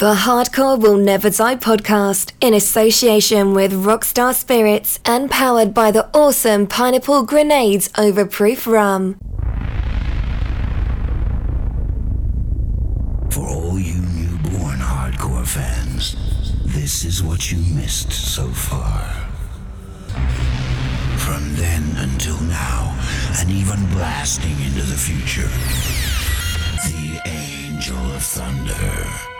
The Hardcore Will Never Die podcast, in association with Rockstar Spirits and powered by the awesome Pineapple Grenades Overproof Rum. For all you newborn hardcore fans, this is what you missed so far. From then until now, and even blasting into the future, the Angel of Thunder.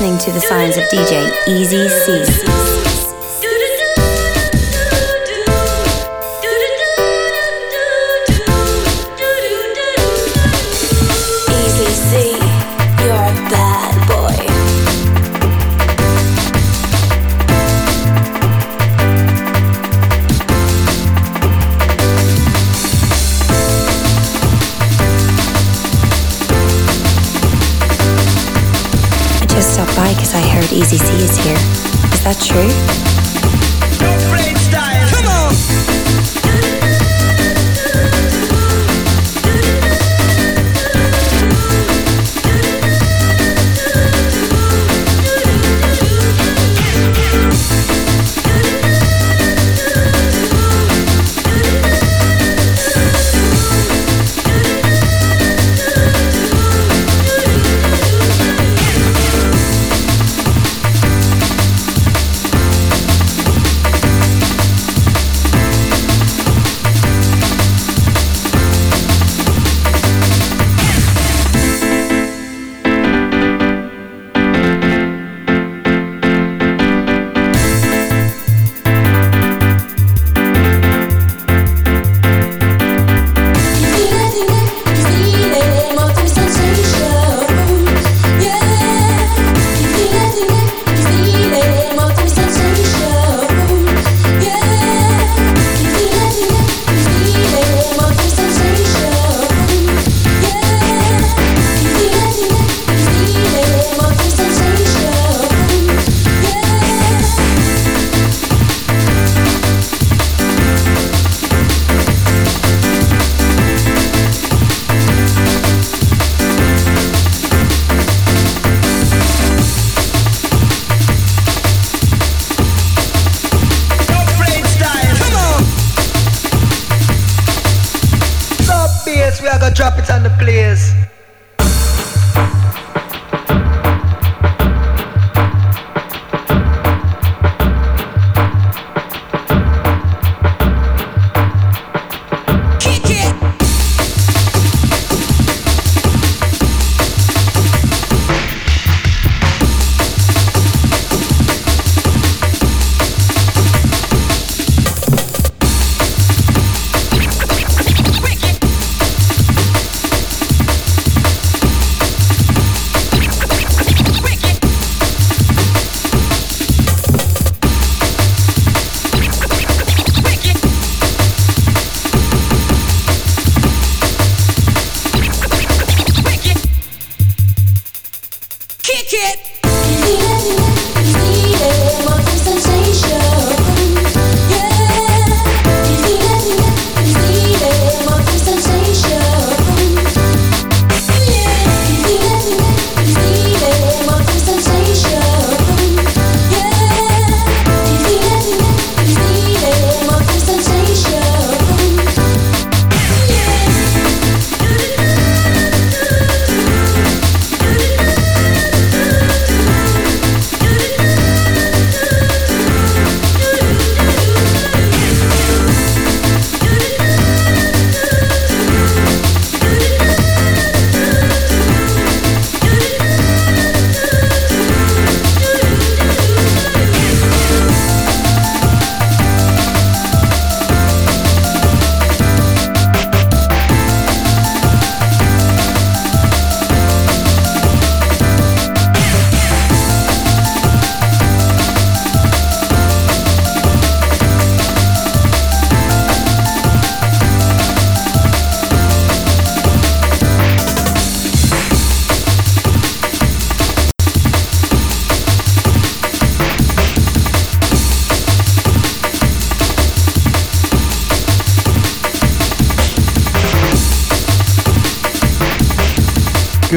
Listening to the sounds of DJ Easy C. that true?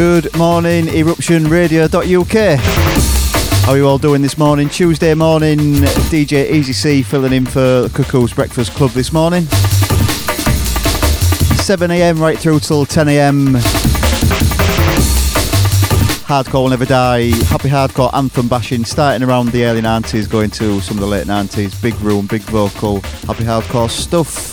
Good morning, eruptionradio.uk. How are you all doing this morning? Tuesday morning, DJ Easy C filling in for Cuckoo's Breakfast Club this morning. 7am right through till 10am. Hardcore will never die. Happy hardcore anthem bashing, starting around the early 90s, going to some of the late 90s. Big room, big vocal, happy hardcore stuff.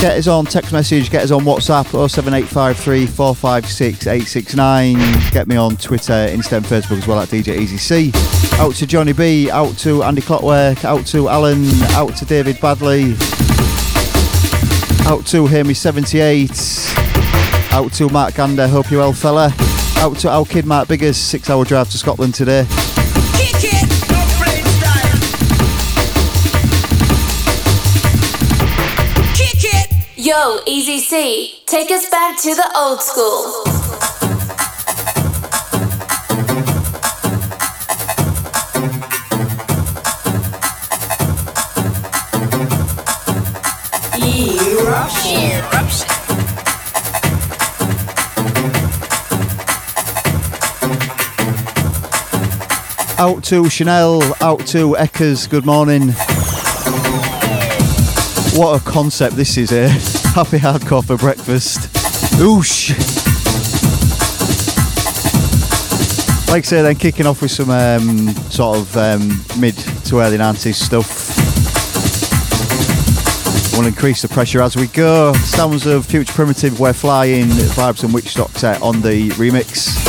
Get us on text message, get us on WhatsApp 07853 456 869. Get me on Twitter, Insta, and Facebook as well at DJ Easy C. Out to Johnny B, out to Andy Clockwork, out to Alan, out to David Badley, out to Hermy78, out to Mark Gander, hope you well, fella. Out to our kid Mark Biggers, six hour drive to Scotland today. Yo, Easy C, take us back to the old school. Out to Chanel, out to Eckers, good morning. What a concept this is here. Happy hardcore for breakfast. Oosh. Like I say, then kicking off with some um, sort of um, mid to early 90s stuff. We'll increase the pressure as we go. Sounds of Future Primitive, We're Flying, Vibes and Wishdokta on the remix.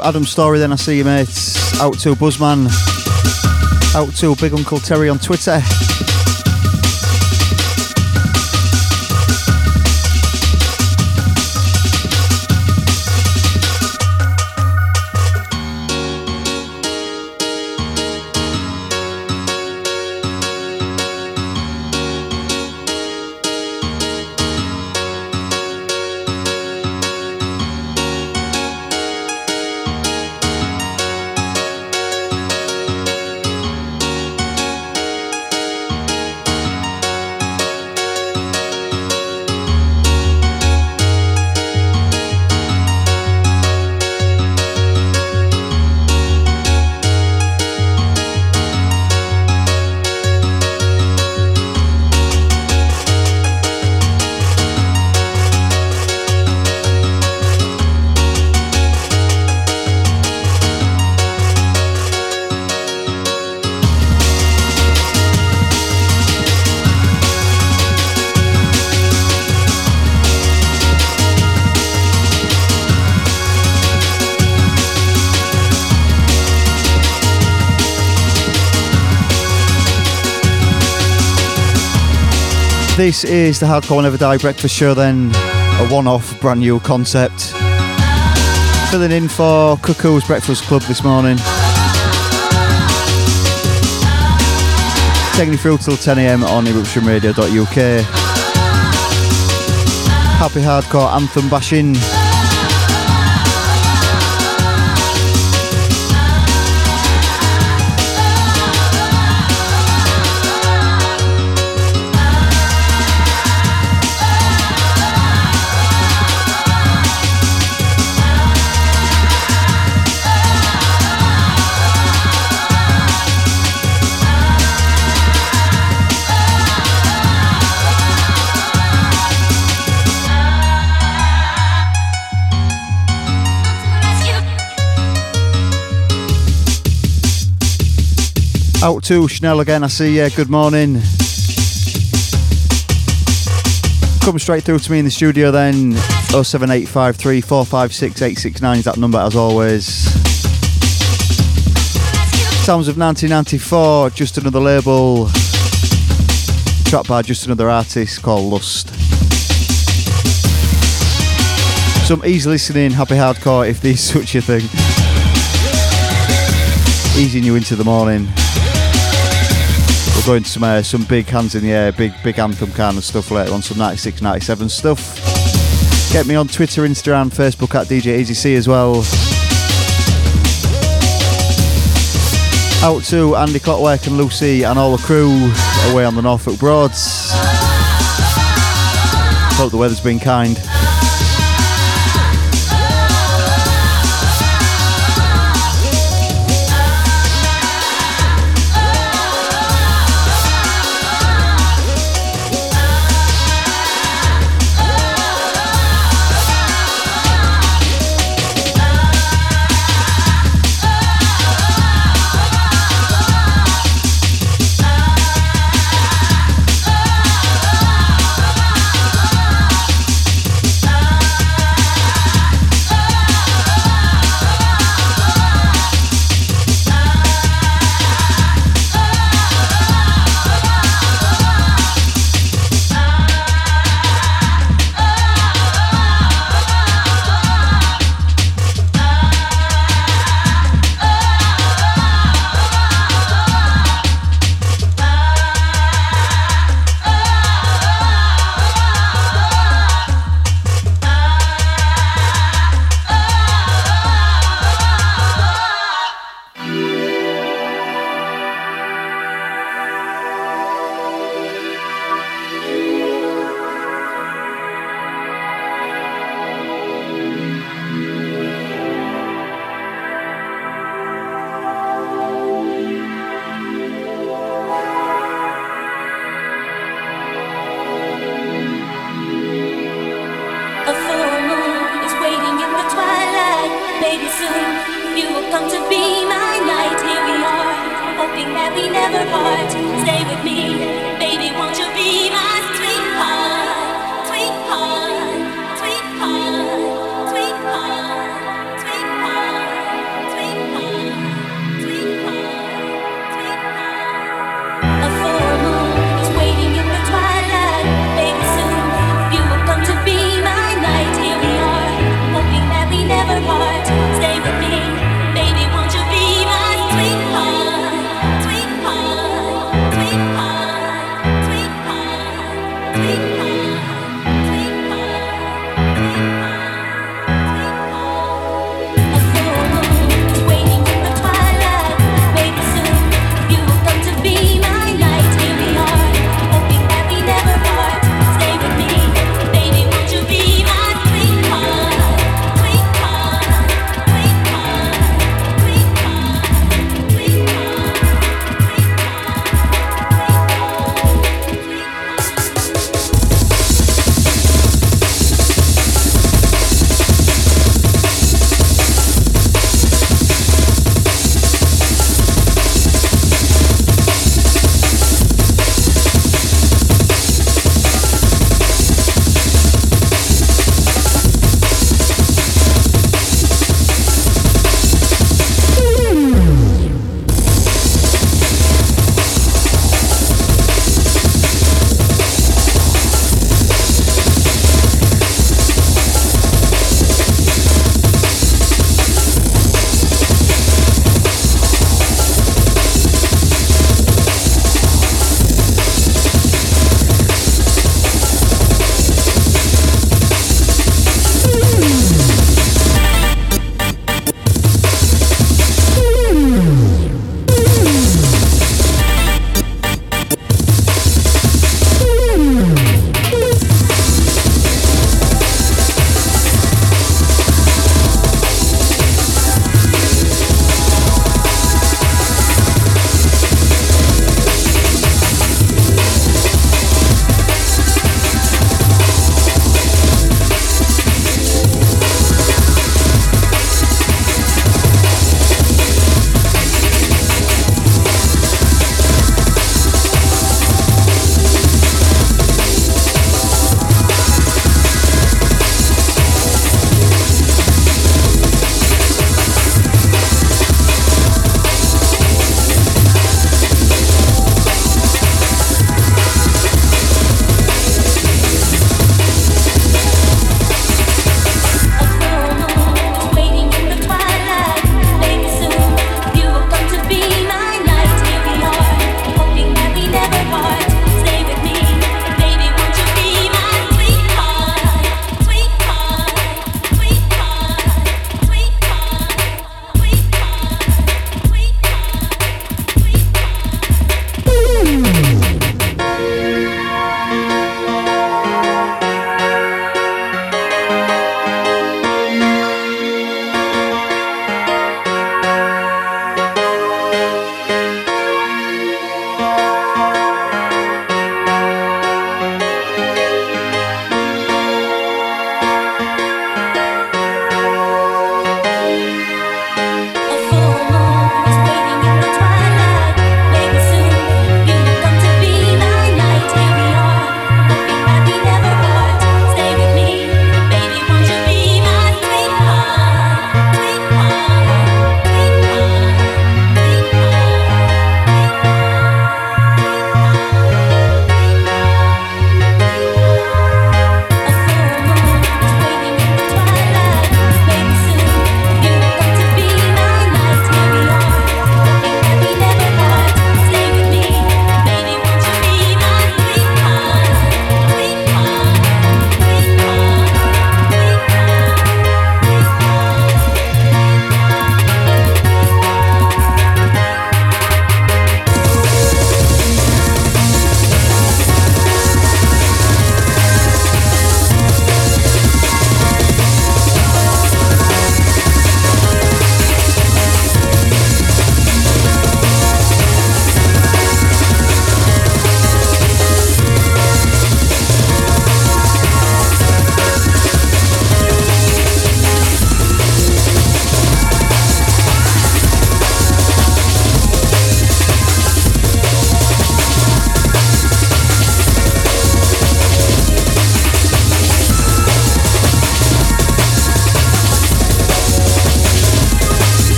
To Adam Story, then I see you, mates. Out to Buzzman. Out to Big Uncle Terry on Twitter. This is the Hardcore Never Die Breakfast Show, then a one off brand new concept. Filling in for Cuckoo's Breakfast Club this morning. Taking you through till 10am on eruptionradio.uk. Happy Hardcore Anthem Bashing. Out to Chanel again, I see you. Good morning. Come straight through to me in the studio then. 07853 456 869 is that number as always. Sounds of 1994, just another label. Trapped by just another artist called Lust. Some easy listening, happy hardcore if there's such a thing. Easing you into the morning. We're going to some uh, some big hands in the air, big big anthem kind of stuff later on, some 96, 97 stuff. Get me on Twitter, Instagram, Facebook at DJ Easy C as well. Out to Andy Clockwork and Lucy and all the crew away on the Norfolk Broads. Hope the weather's been kind.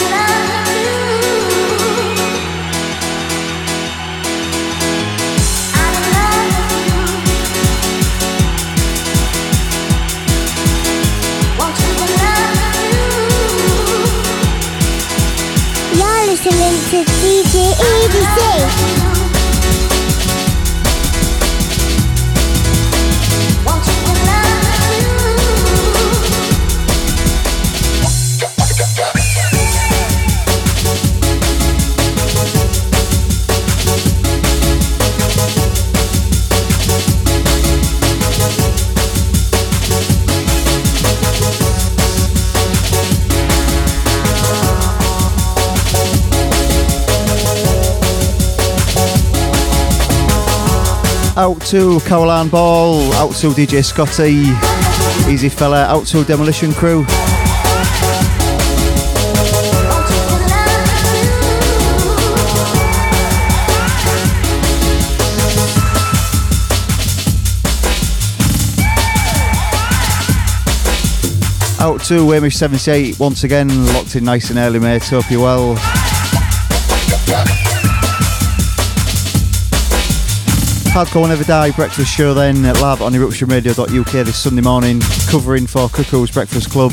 love. To Caroline Ball, out to DJ Scotty, Easy Fella, out to Demolition Crew. Out to Wamish78 once again, locked in nice and early, mate. Hope you're well. Hardcore Will Never Die breakfast show then at live on eruptionradio.uk this Sunday morning, covering for Cuckoo's Breakfast Club.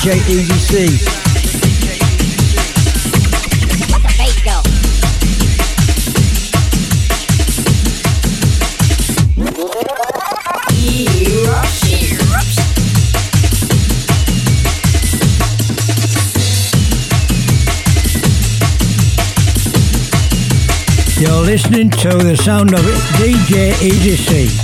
DJ Easy C. You're listening to the sound of DJ Easy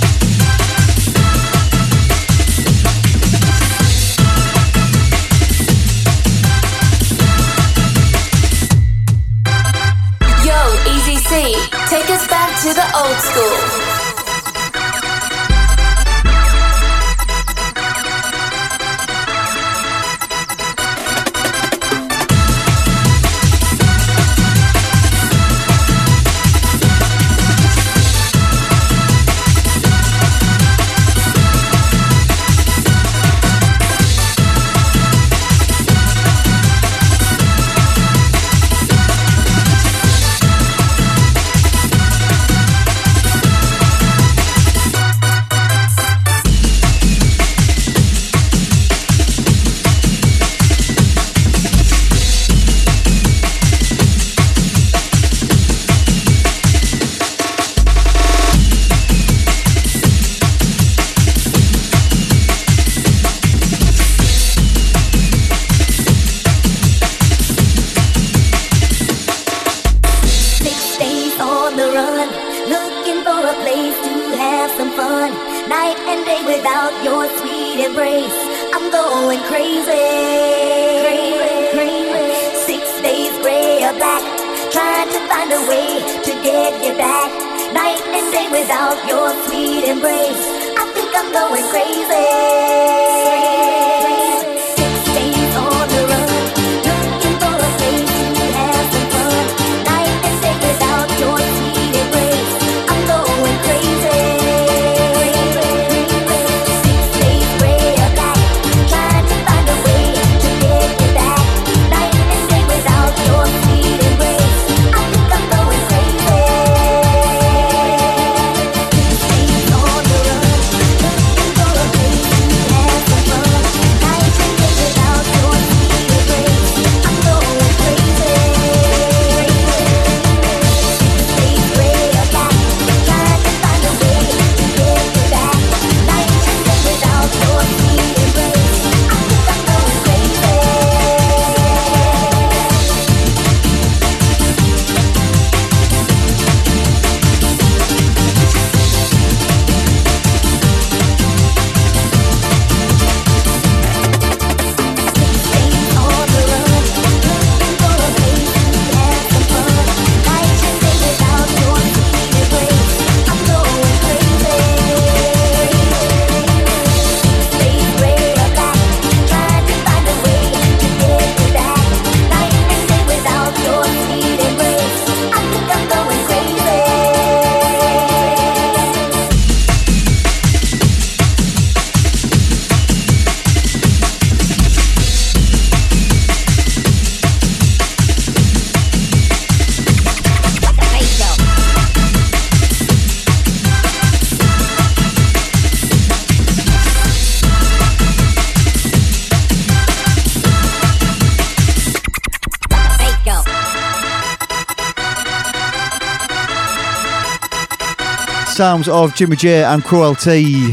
sounds of Jimmy J and Cru-L-T.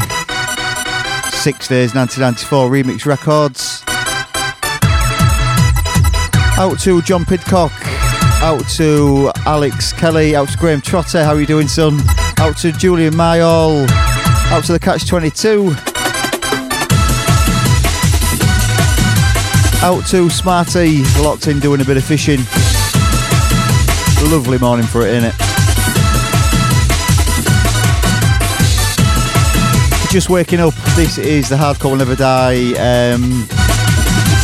Six Days 1994 remix records. Out to John Pidcock. Out to Alex Kelly. Out to Graham Trotter. How are you doing, son? Out to Julian Mayall. Out to the Catch 22. Out to Smarty. Locked in doing a bit of fishing. Lovely morning for it, innit? Just waking up, this is the Hardcore Will Never Die um,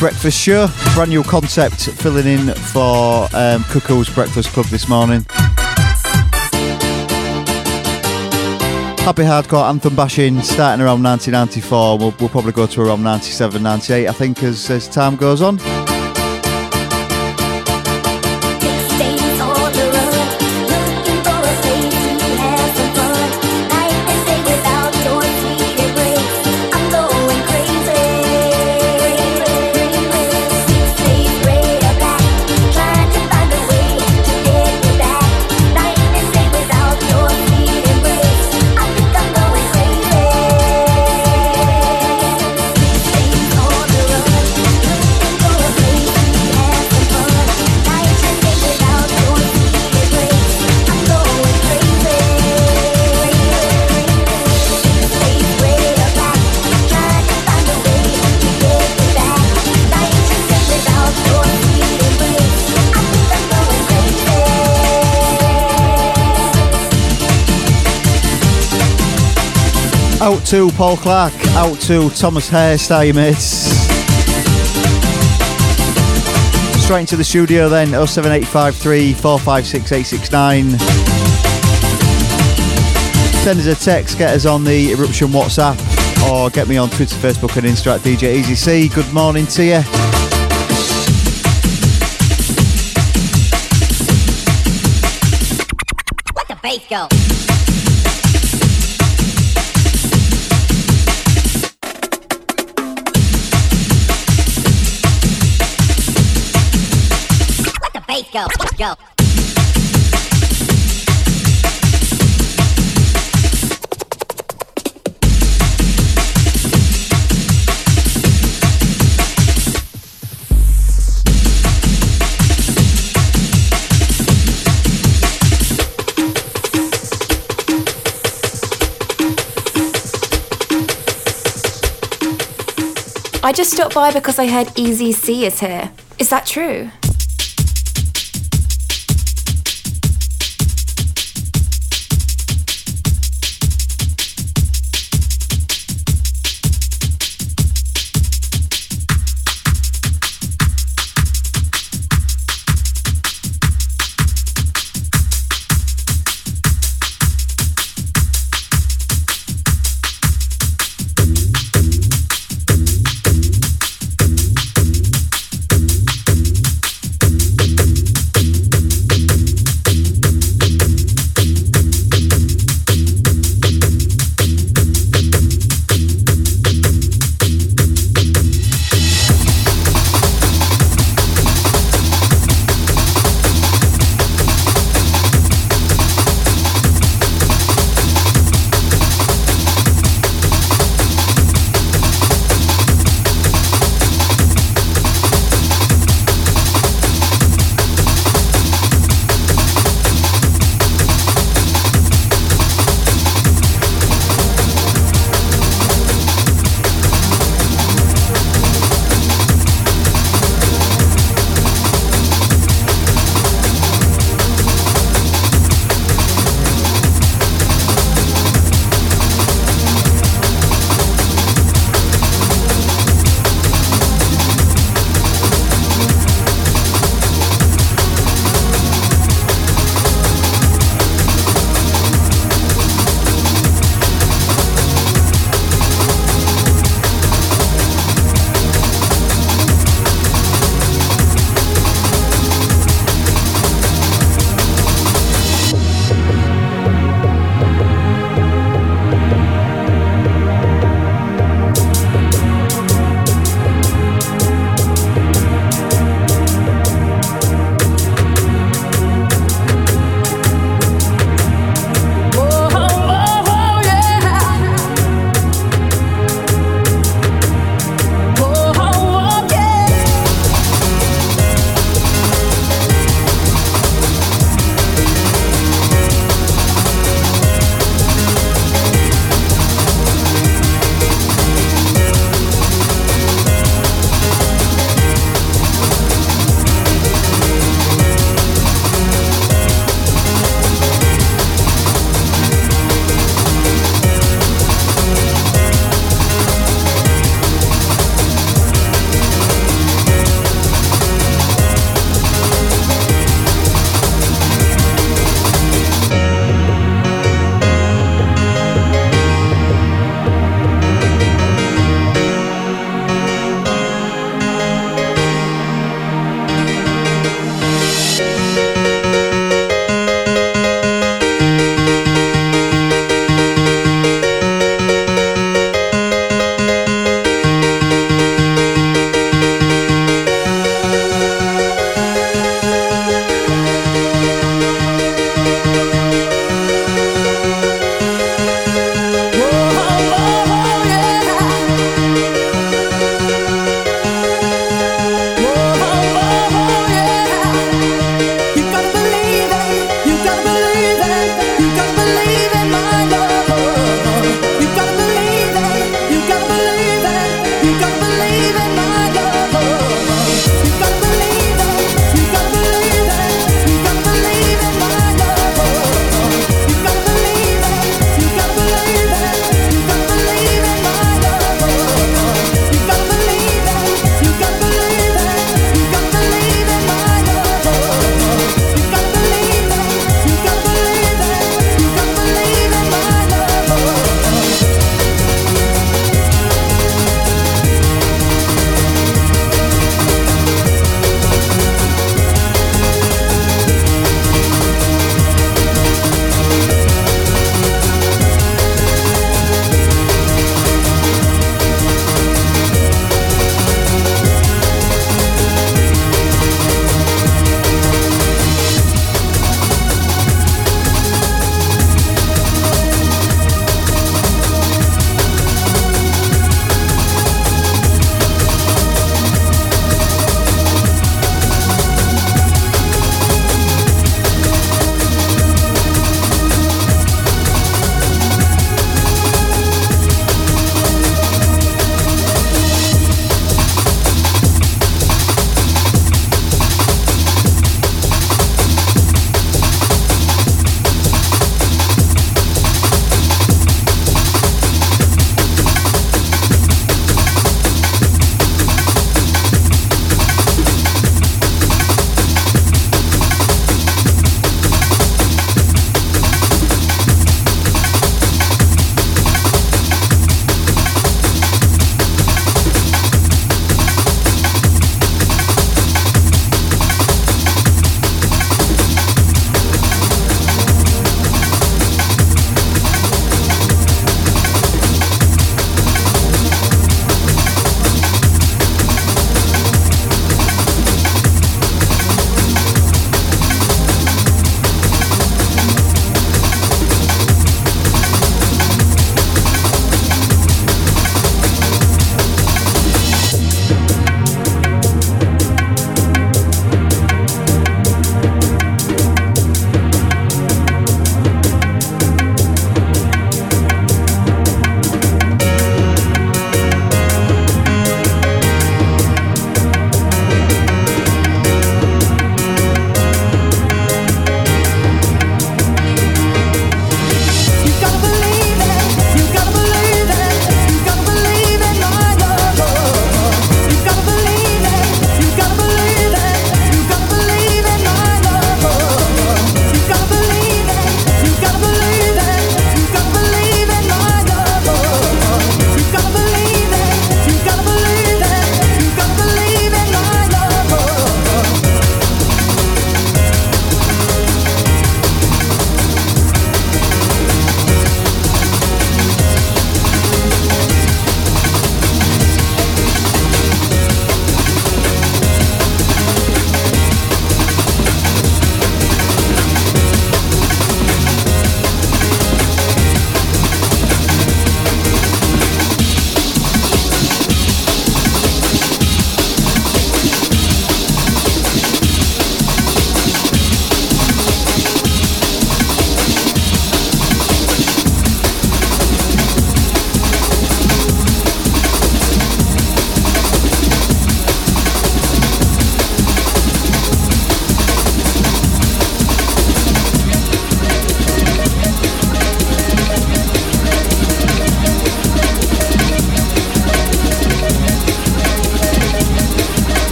breakfast show. Brand new concept filling in for um, Cuckoo's Breakfast Club this morning. Happy Hardcore Anthem bashing starting around 1994. We'll, we'll probably go to around 97, 98, I think, as, as time goes on. To Paul Clark, out to Thomas Hare, stay mates. Straight into the studio then, 07853 456 Send us a text, get us on the Eruption WhatsApp, or get me on Twitter, Facebook, and Insta DJ Easy C. Good morning to you. Let the bass go. go, go. I just stopped by because I heard Easy C is here. Is that true?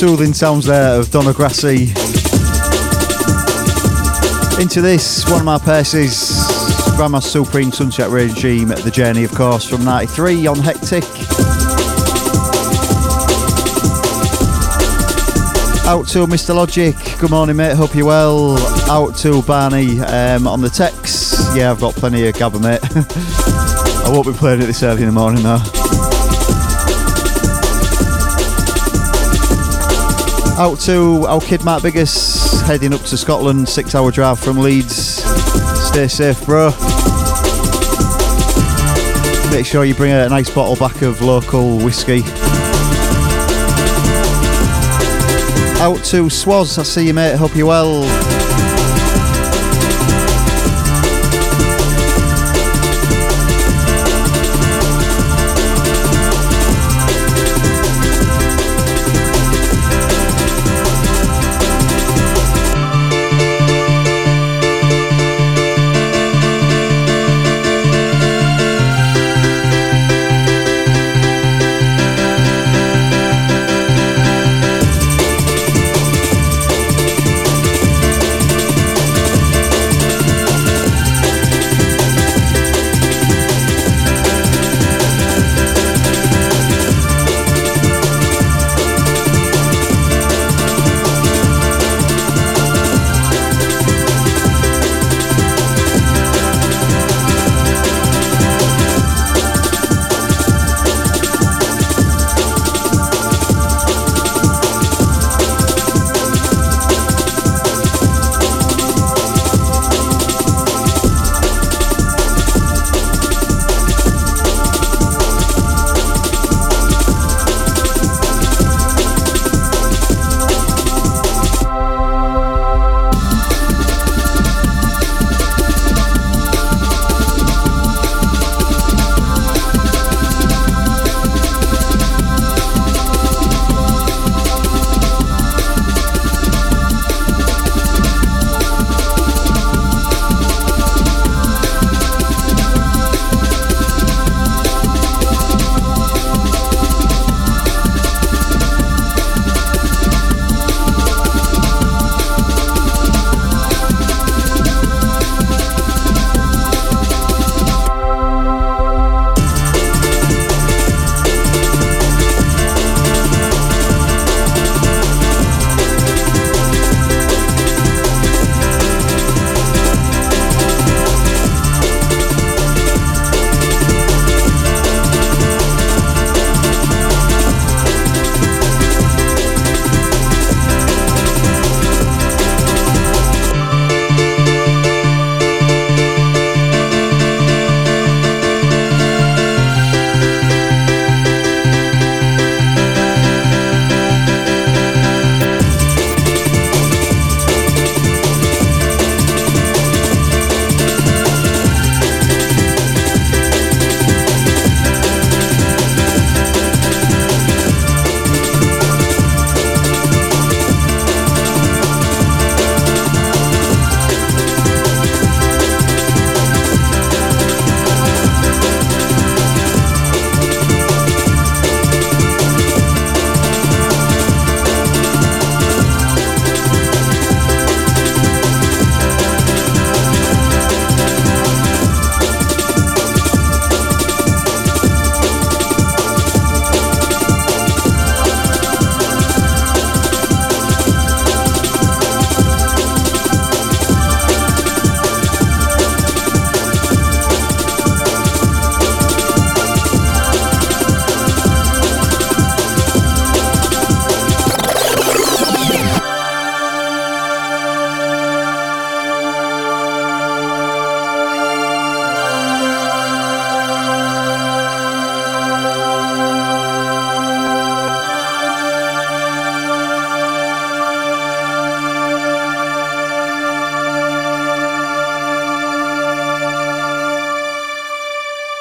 Soothing sounds there of Donna Grassi. Into this, one of my purses, Grandma's Supreme Sunset Regime, The Journey, of course, from 93 on Hectic. Out to Mr. Logic, good morning, mate, hope you're well. Out to Barney um, on the text. Yeah, I've got plenty of gabba, mate. I won't be playing it this early in the morning, though. Out to our kid Matt heading up to Scotland, six hour drive from Leeds. Stay safe, bro. Make sure you bring a nice bottle back of local whiskey. Out to Swaz, I see you, mate. Hope you're well.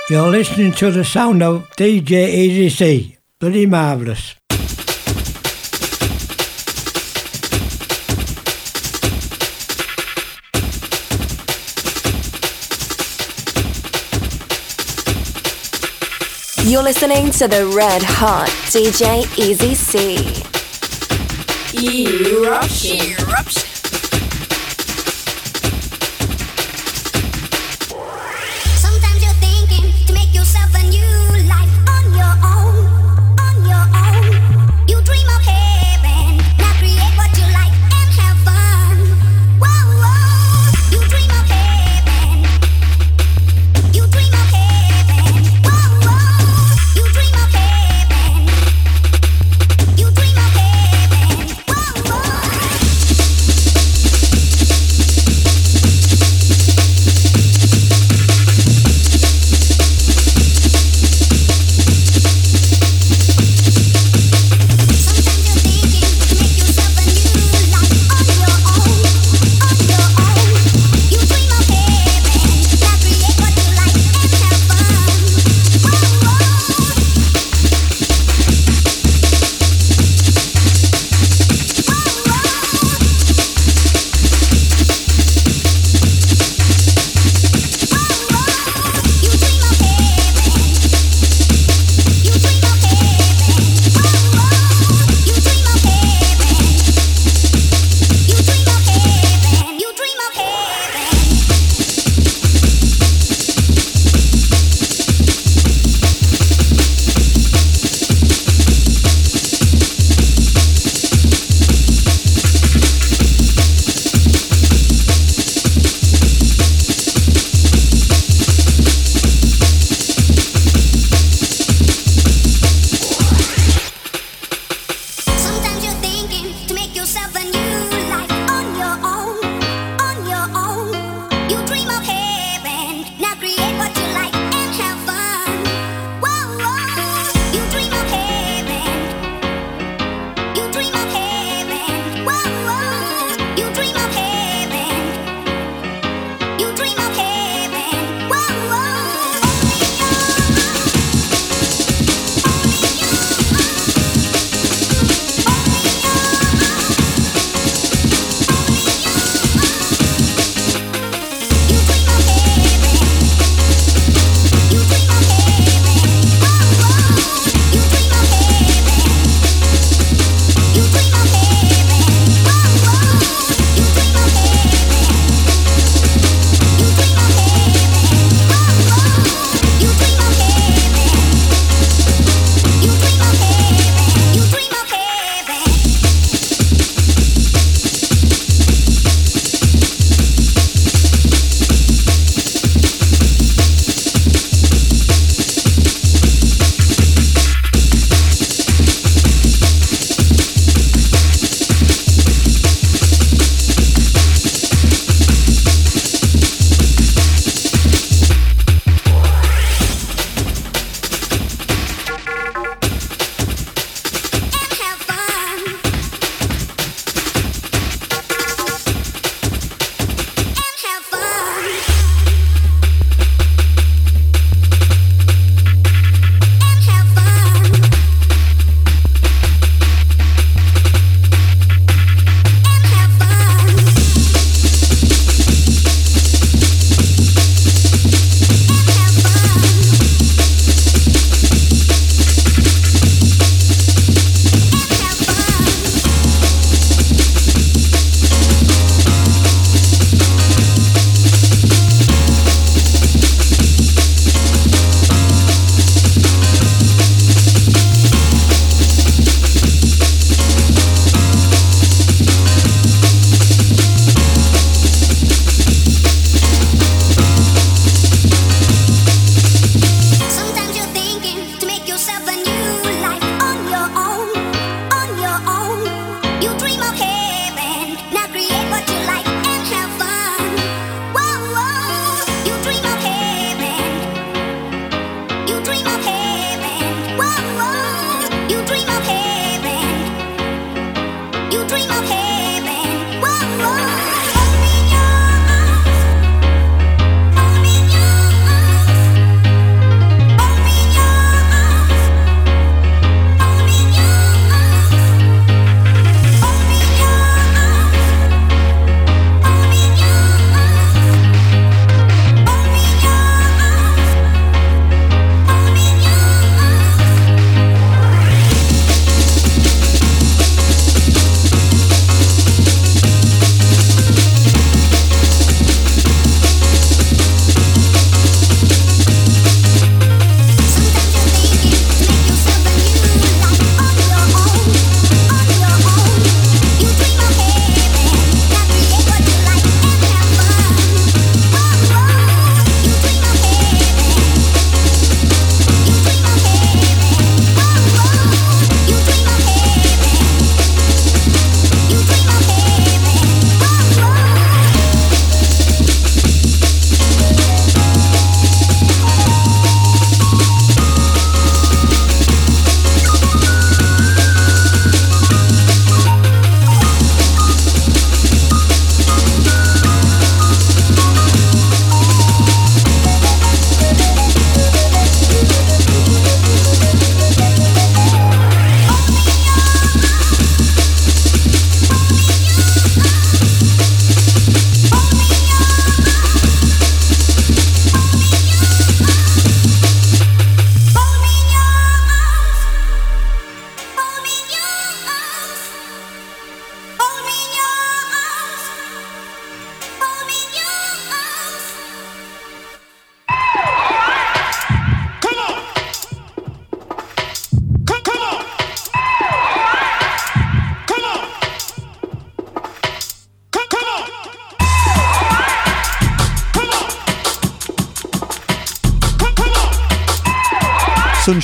You're listening to the sound of DJ Easy C. Bloody marvellous. You're listening to the Red Hot DJ Easy C. Eruption. Eruption.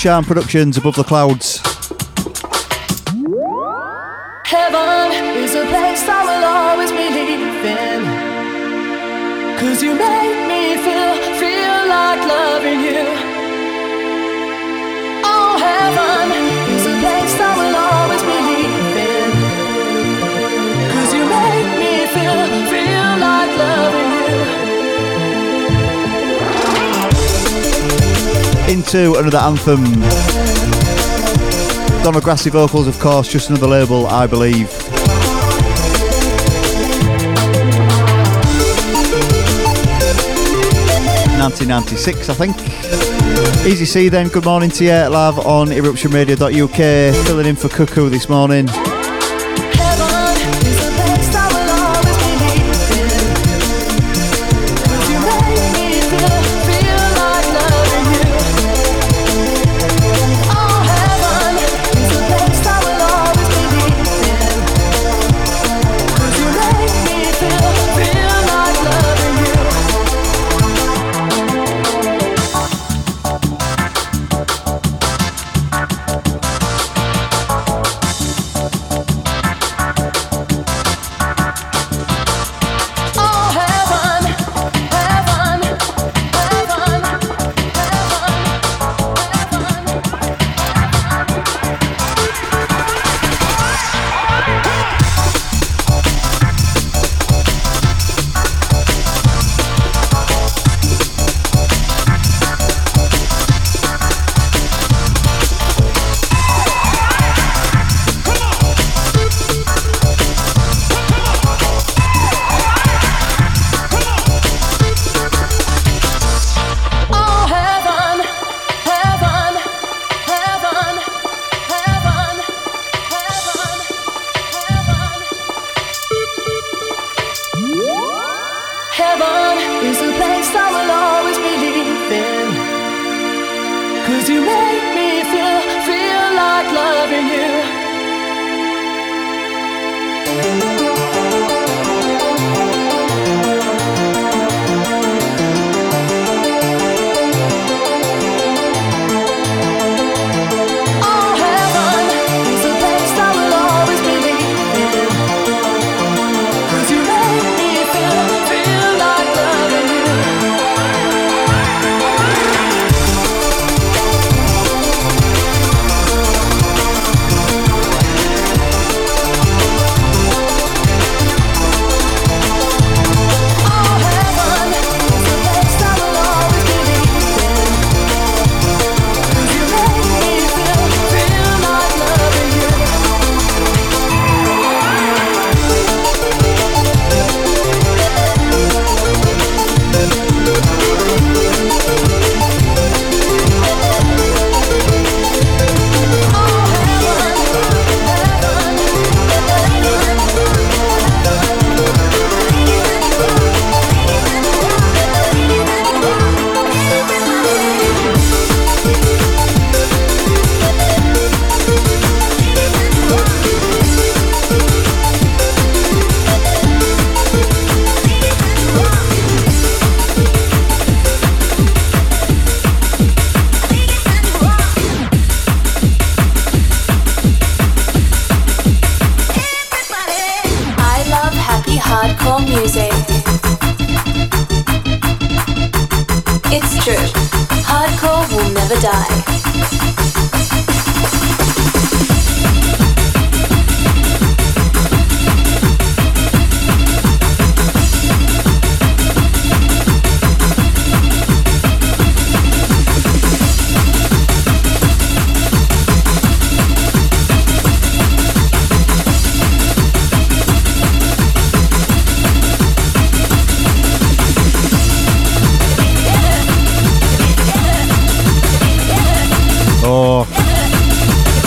Sham Productions, Above the Clouds. to another anthem. Donna Grassie vocals, of course, just another label, I believe. Nineteen ninety six, I think. Easy C then, good morning to you, live on eruptionradio.uk. Filling in for Cuckoo this morning.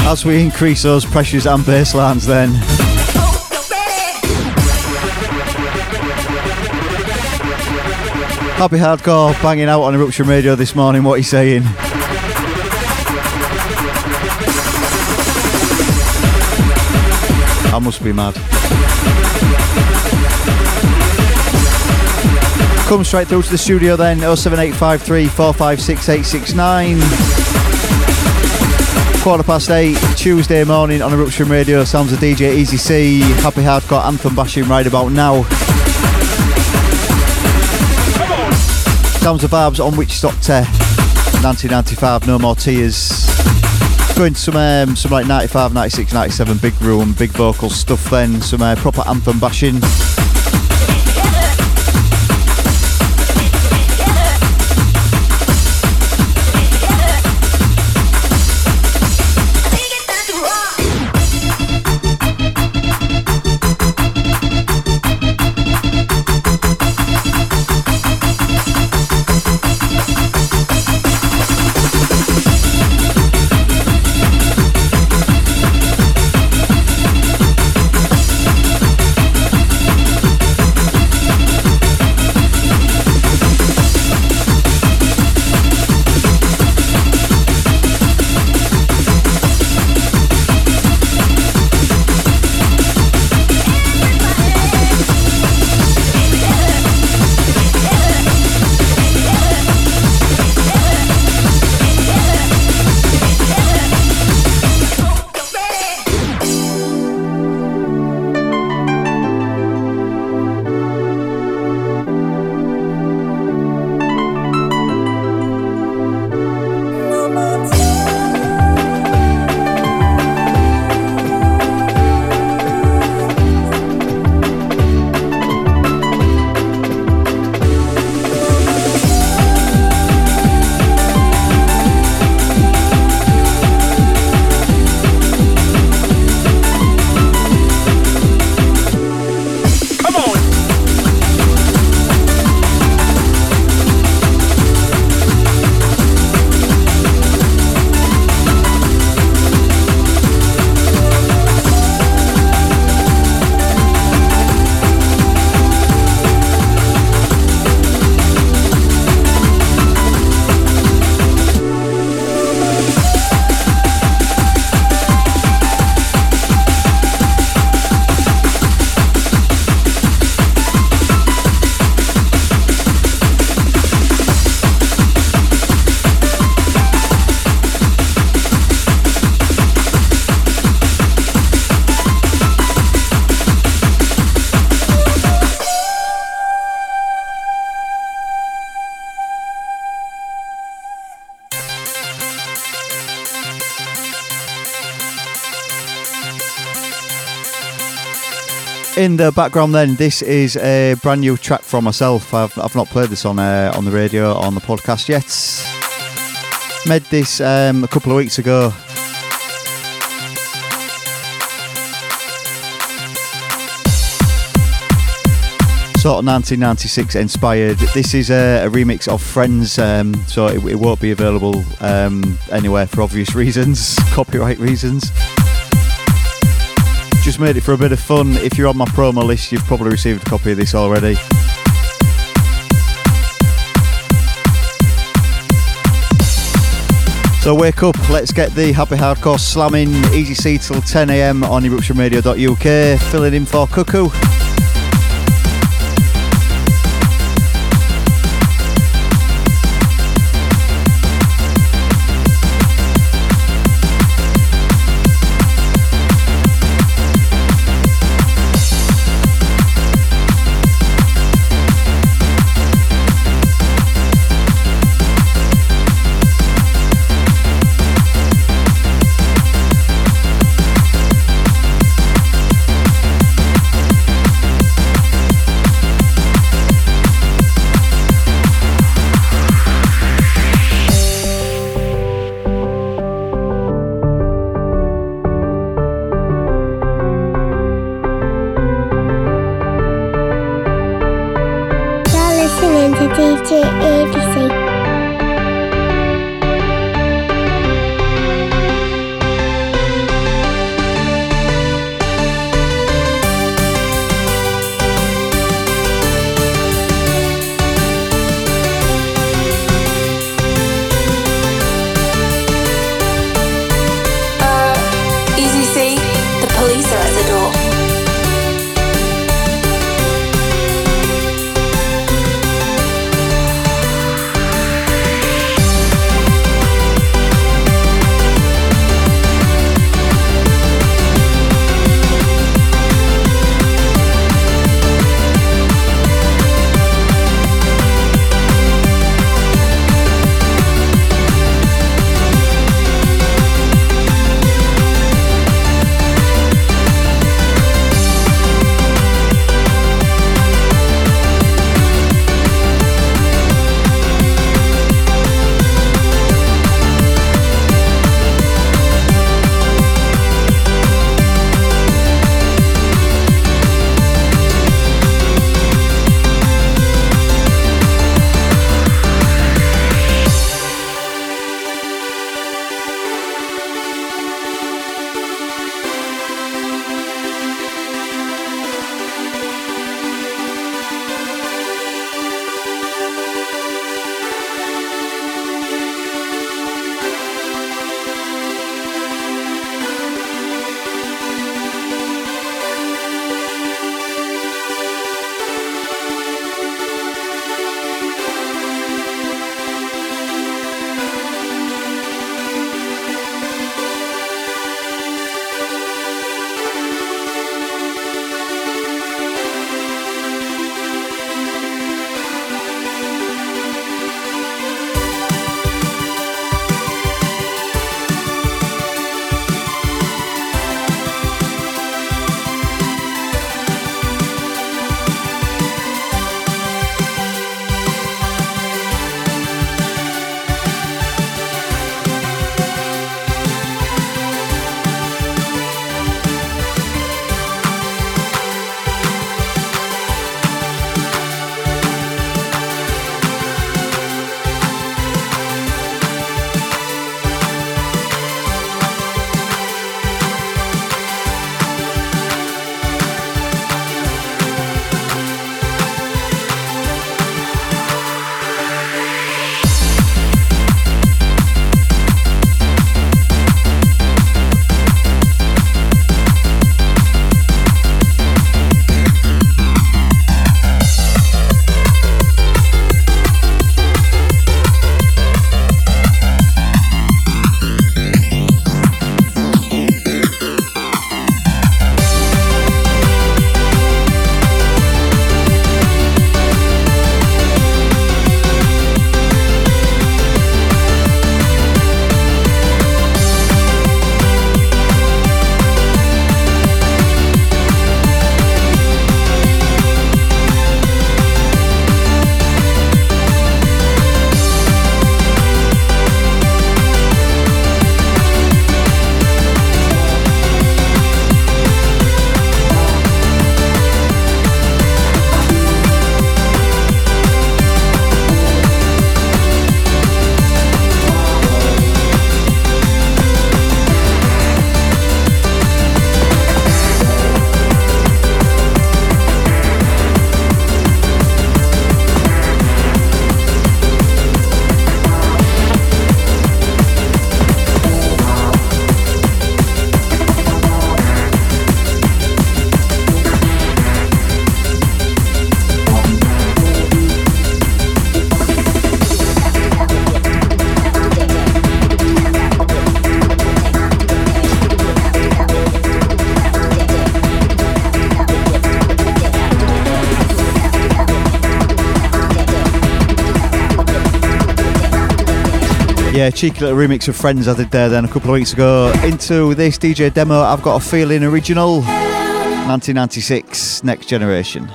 as we increase those pressures and baselines, then. Happy Hardcore banging out on Eruption Radio this morning what he's saying. I must be mad. Come straight through to the studio then 07853 456 quarter past eight, Tuesday morning on Eruption Radio. Sounds of DJ Easy C. Happy Hardcore Anthem bashing right about now. Sounds of Barbs on Wishdokta 1995, No More Tears. Going to some, um, some like 95, 96, 97 big room, big vocal stuff then, some uh, proper anthem bashing. In the background, then this is a brand new track from myself. I've, I've not played this on uh, on the radio on the podcast yet. Made this um, a couple of weeks ago. Sort of 1996 inspired. This is a, a remix of Friends, um, so it, it won't be available um, anywhere for obvious reasons, copyright reasons just made it for a bit of fun. If you're on my promo list, you've probably received a copy of this already. So wake up, let's get the happy hardcore slamming, easy C till 10am on eruptionradio.uk, filling in for Cuckoo. J A V. Cheeky little remix of Friends I did there then a couple of weeks ago. Into this DJ demo, I've got a feeling original. 1996, Next Generation.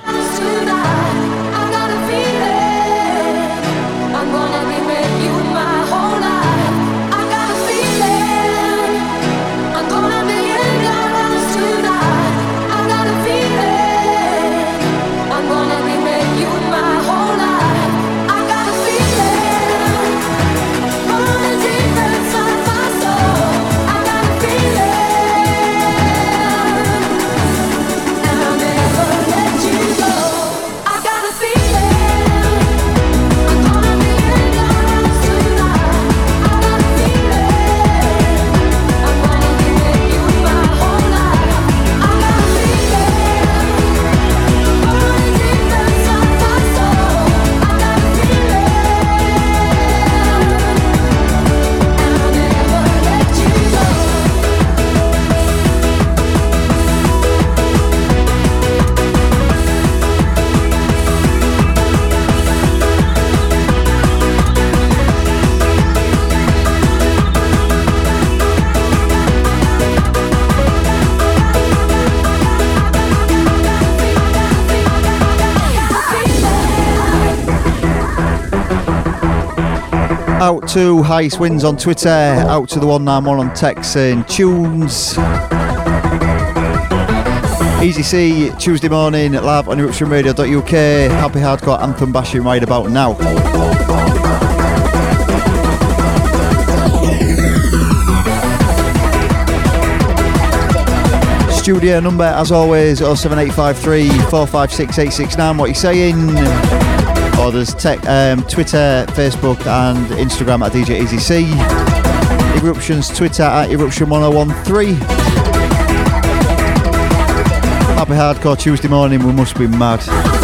Out to Highest Wins on Twitter, out to the 191 on text tunes. Easy C, Tuesday morning, live on eruptionradio.uk. Happy Hardcore Anthem bashing right about now. Studio number, as always, 07853 456 869. What are you saying? There's tech, um, Twitter, Facebook, and Instagram at DJ Easy C. Eruptions Twitter at Eruption1013. Happy Hardcore Tuesday morning, we must be mad.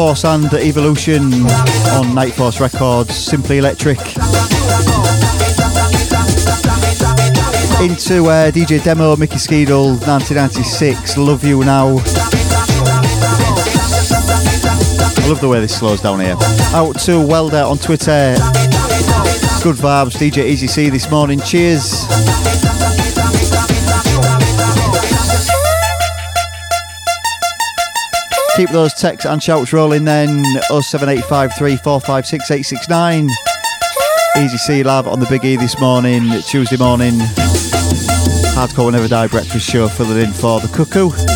Force and Evolution on Kniteforce Records, Simply Electric. Into uh, DJ Demo, Mickey Skeedale, 1996, Love You Now. I love the way this slows down here. Out to Welder on Twitter. Good vibes, DJ Easy C this morning. Cheers. Keep those texts and shouts rolling then. 07853 456869. Easy C Lab on the Big E this morning, Tuesday morning. Hardcore Will Never Die breakfast show filling in for the cuckoo.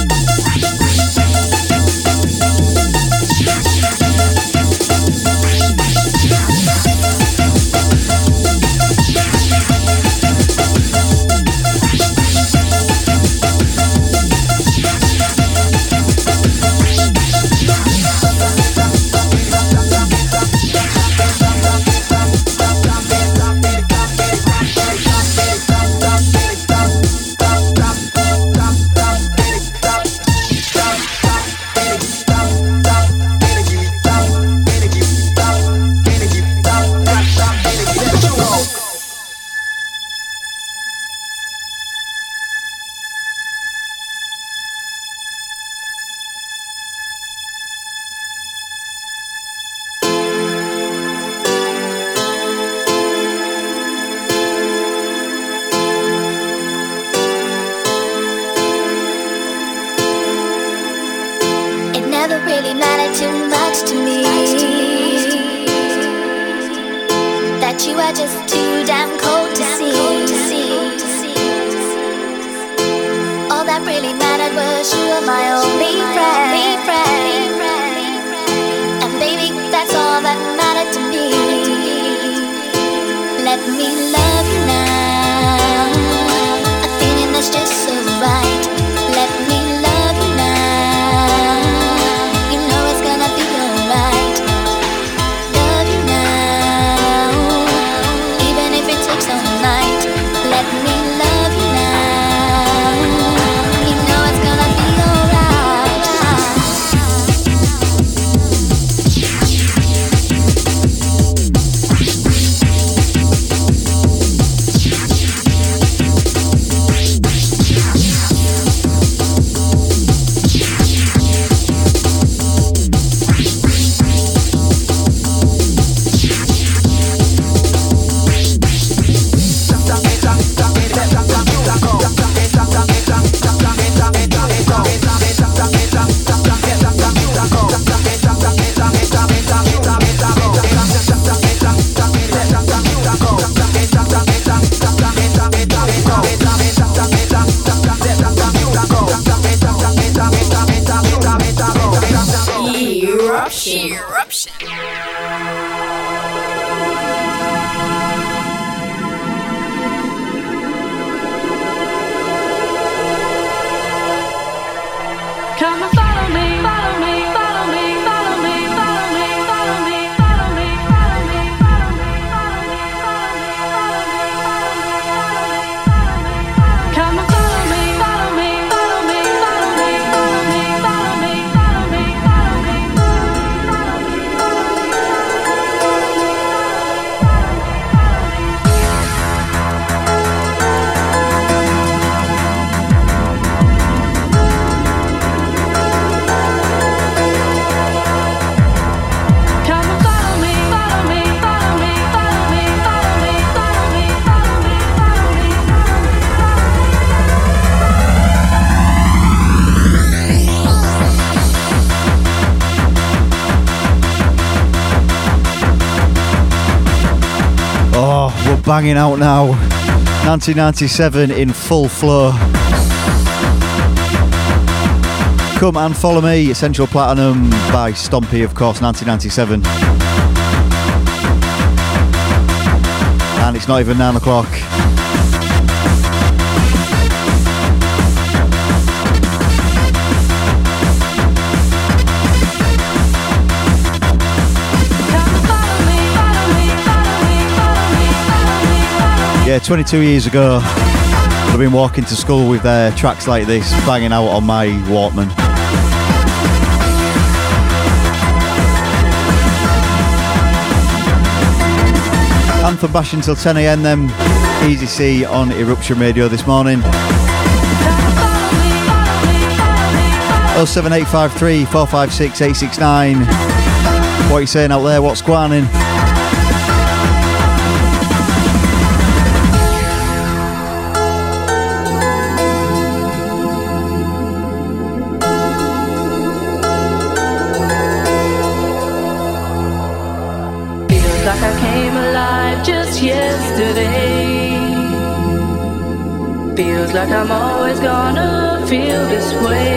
Banging out now. 1997 in full flow. Come and follow me, Essential Platinum by Stompy, of course, 1997. And it's not even 9 o'clock. Yeah, 22 years ago, I've been walking to school with uh, tracks like this banging out on my Walkman. Anthem bash until 10 a.m. Then Easy C on Eruption Radio this morning. 07853 456 869. What are you saying out there? What's going on? Feel this way.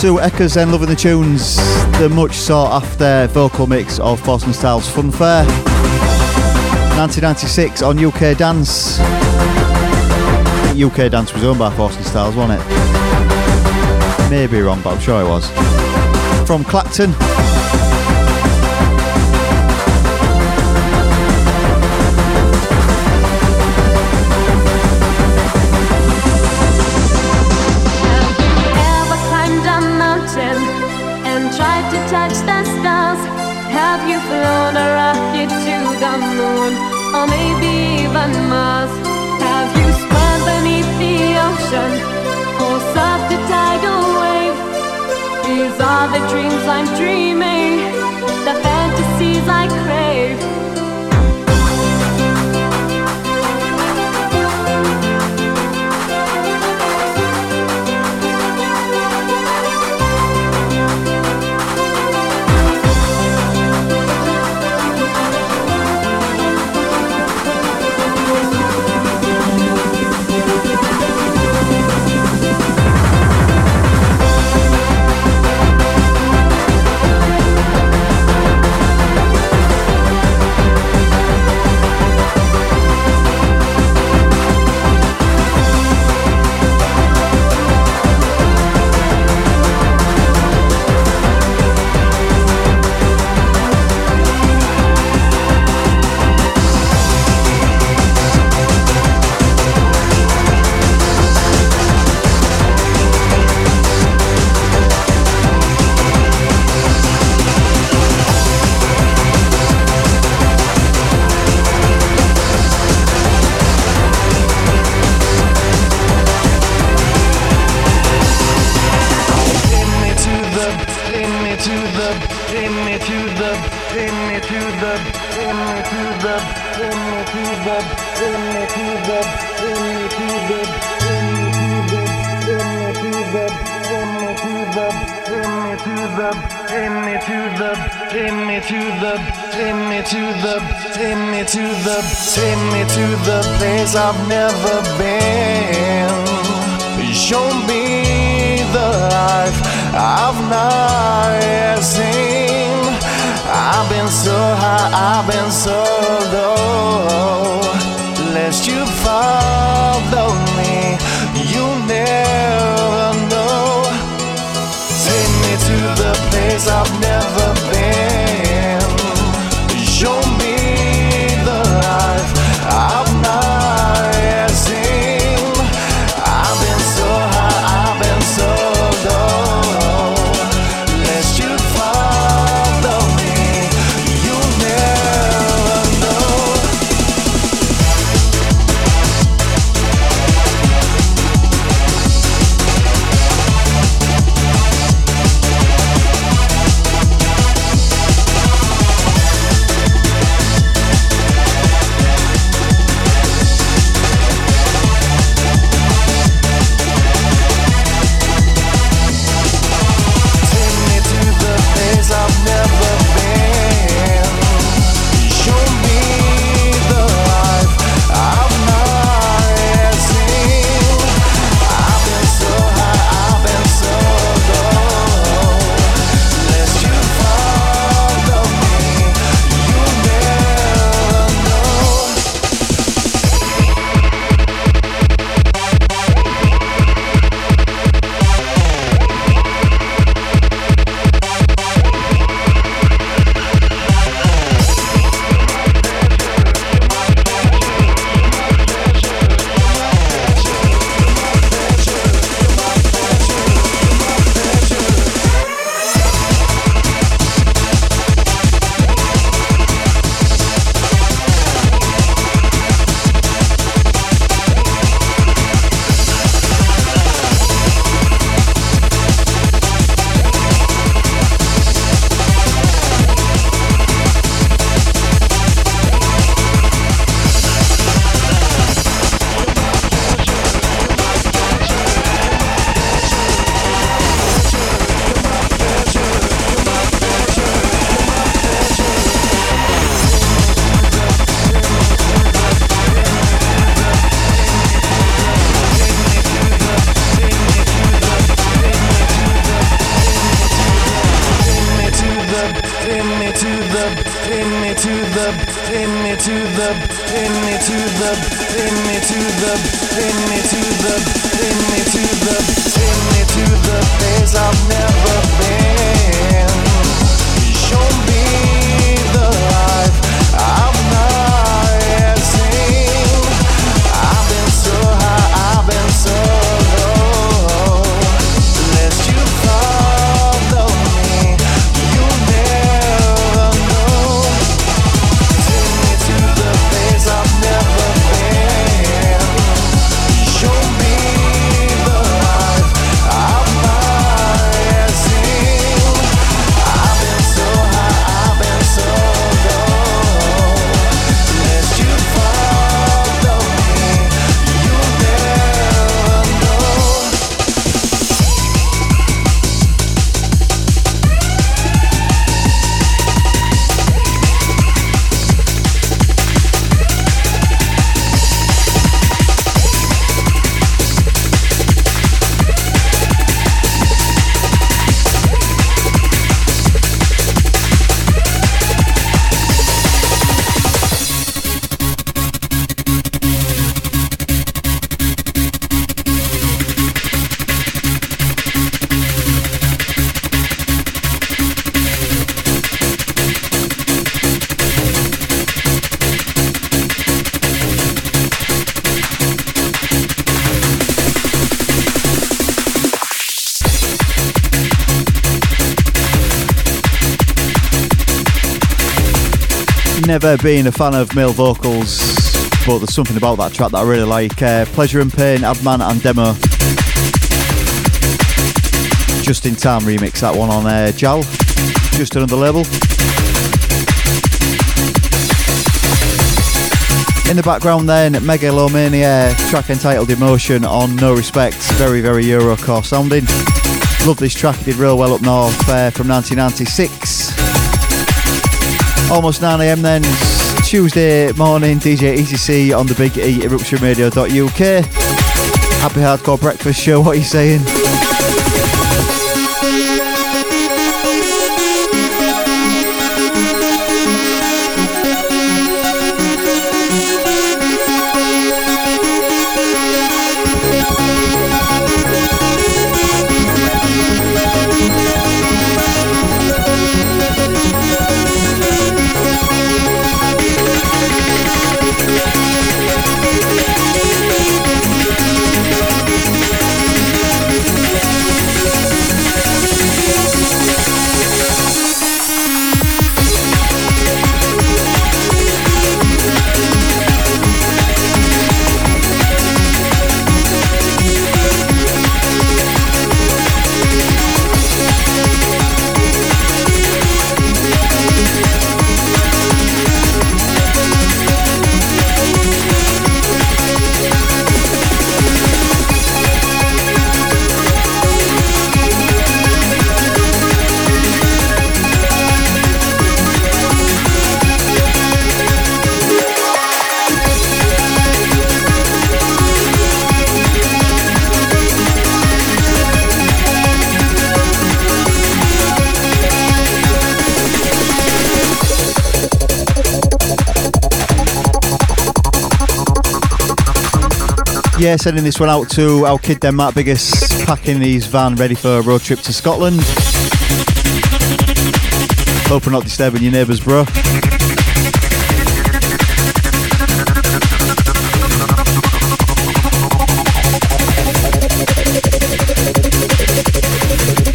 to Echoes and Loving the Tunes, the much sought after vocal mix of Force & Styles Funfair. 1996 on UK Dance. UK Dance was owned by Force & Styles, wasn't it? Maybe wrong, but I'm sure it was. From Clacton. never been a fan of male vocals, but there's something about that track that I really like. Uh, Pleasure and Pain, Adman and Demo. Just in time remix that one on uh, Jal, just another label. In the background then, Megalomania, track entitled Emotion on No Respect, very, very Eurocore sounding. Love this track, it did real well up north uh, from 1996. Almost 9am then, Tuesday morning, DJ Easy C on the Big E eruptionradio.uk. Happy Hardcore Breakfast Show, what are you saying? Yeah, sending this one out to our kid Denmark Biggest, packing his van ready for a road trip to Scotland. Hope we're not disturbing your neighbours, bro.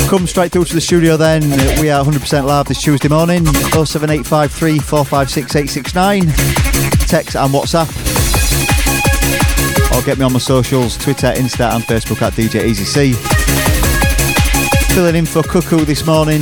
Come straight through to the studio then. We are 100% live this Tuesday morning. 07853 456 869. Text and WhatsApp or get me on my socials Twitter, Insta, and Facebook at DJ Easy C. Filling in for Cuckoo this morning.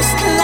Promised land.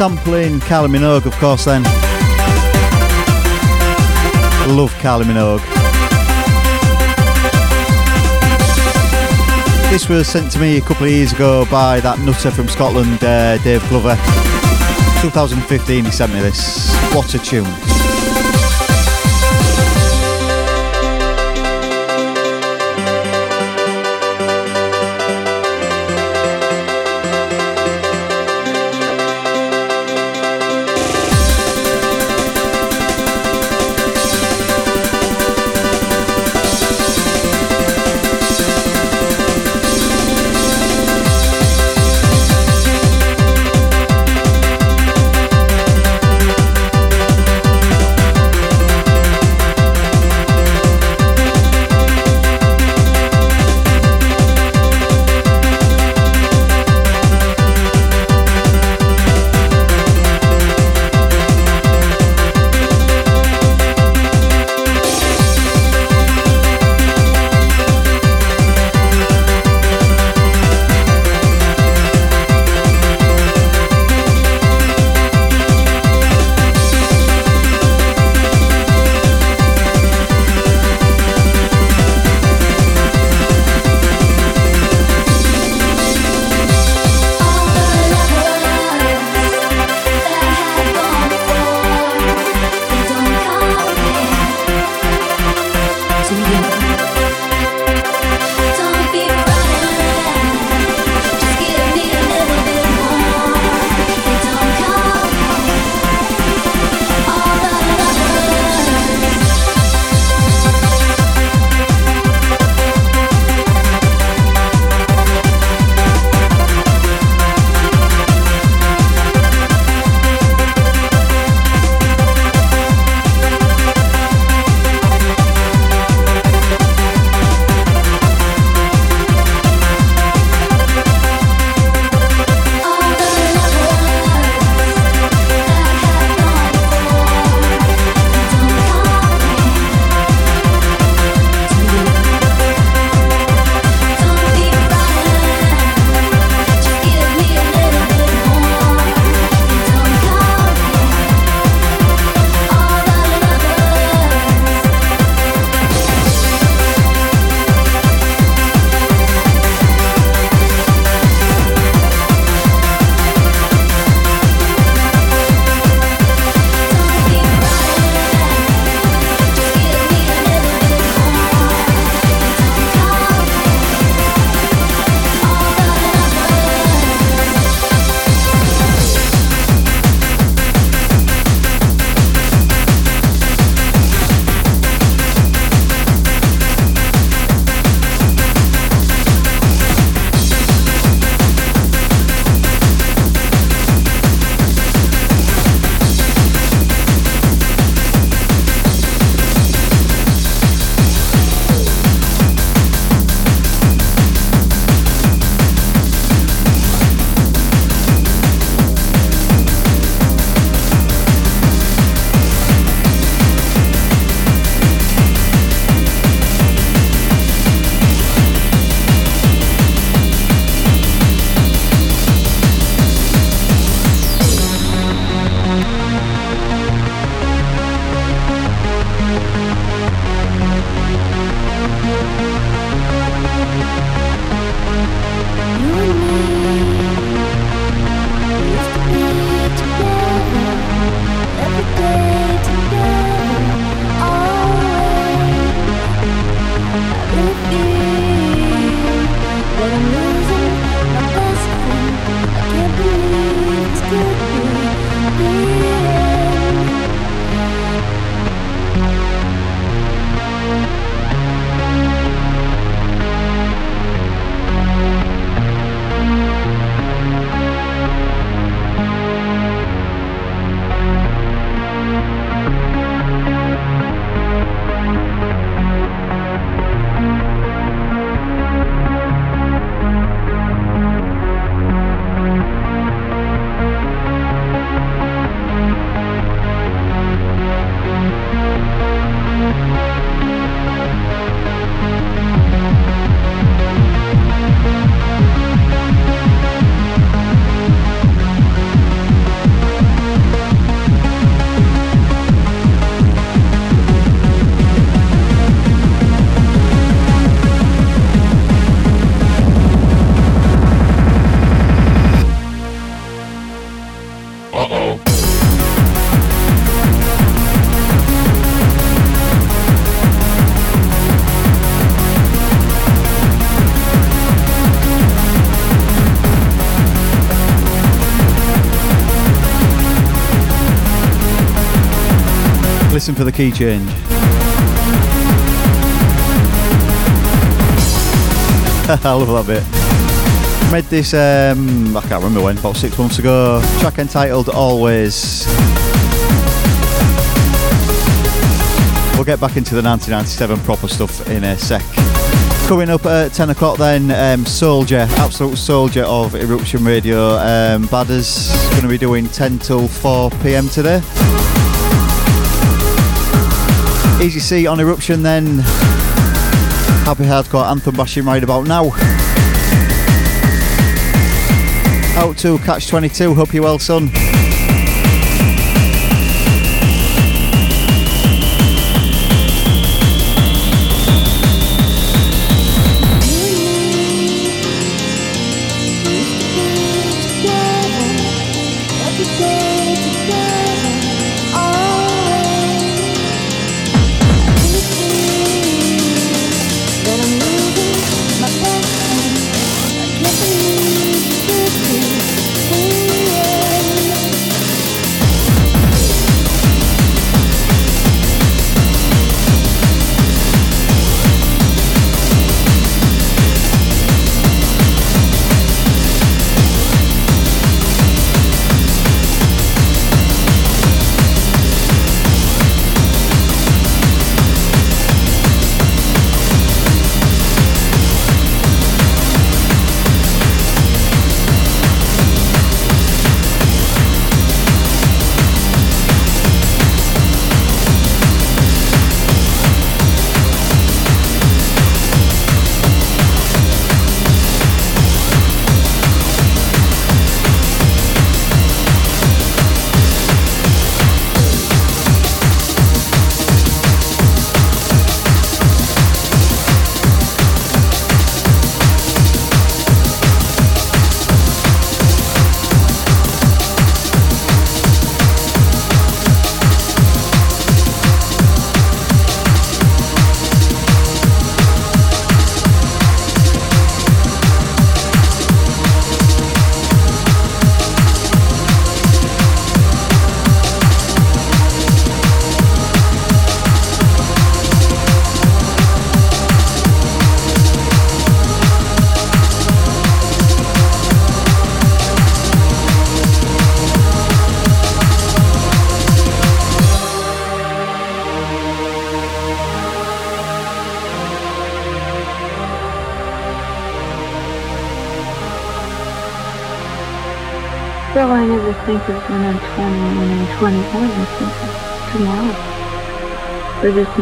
Sampling Kylie Minogue, of course, then. Love Kylie Minogue. This was sent to me a couple of years ago by that nutter from Scotland, uh, Dave Glover. 2015, he sent me this. What a tune. Key change. I love that bit. Made this, um, I can't remember when, about six months ago. Track entitled Always. We'll get back into the 1997 proper stuff in a sec. Coming up at 10 o'clock then, um, Soldier, absolute soldier of Eruption Radio. Um, Badders going to be doing 10 till 4 pm today. Easy C on Eruption then. Happy Hardcore Anthem bashing right about now. Out to Catch 22, hope you're well, son. Or this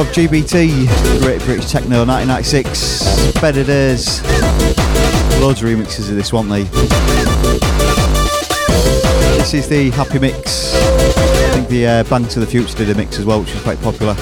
of GBT, Great British Techno 1996, Better Days. Loads of remixes of this, weren't they? This is the Happy Mix. I think the uh, Bang to the Future did a mix as well, which was quite popular.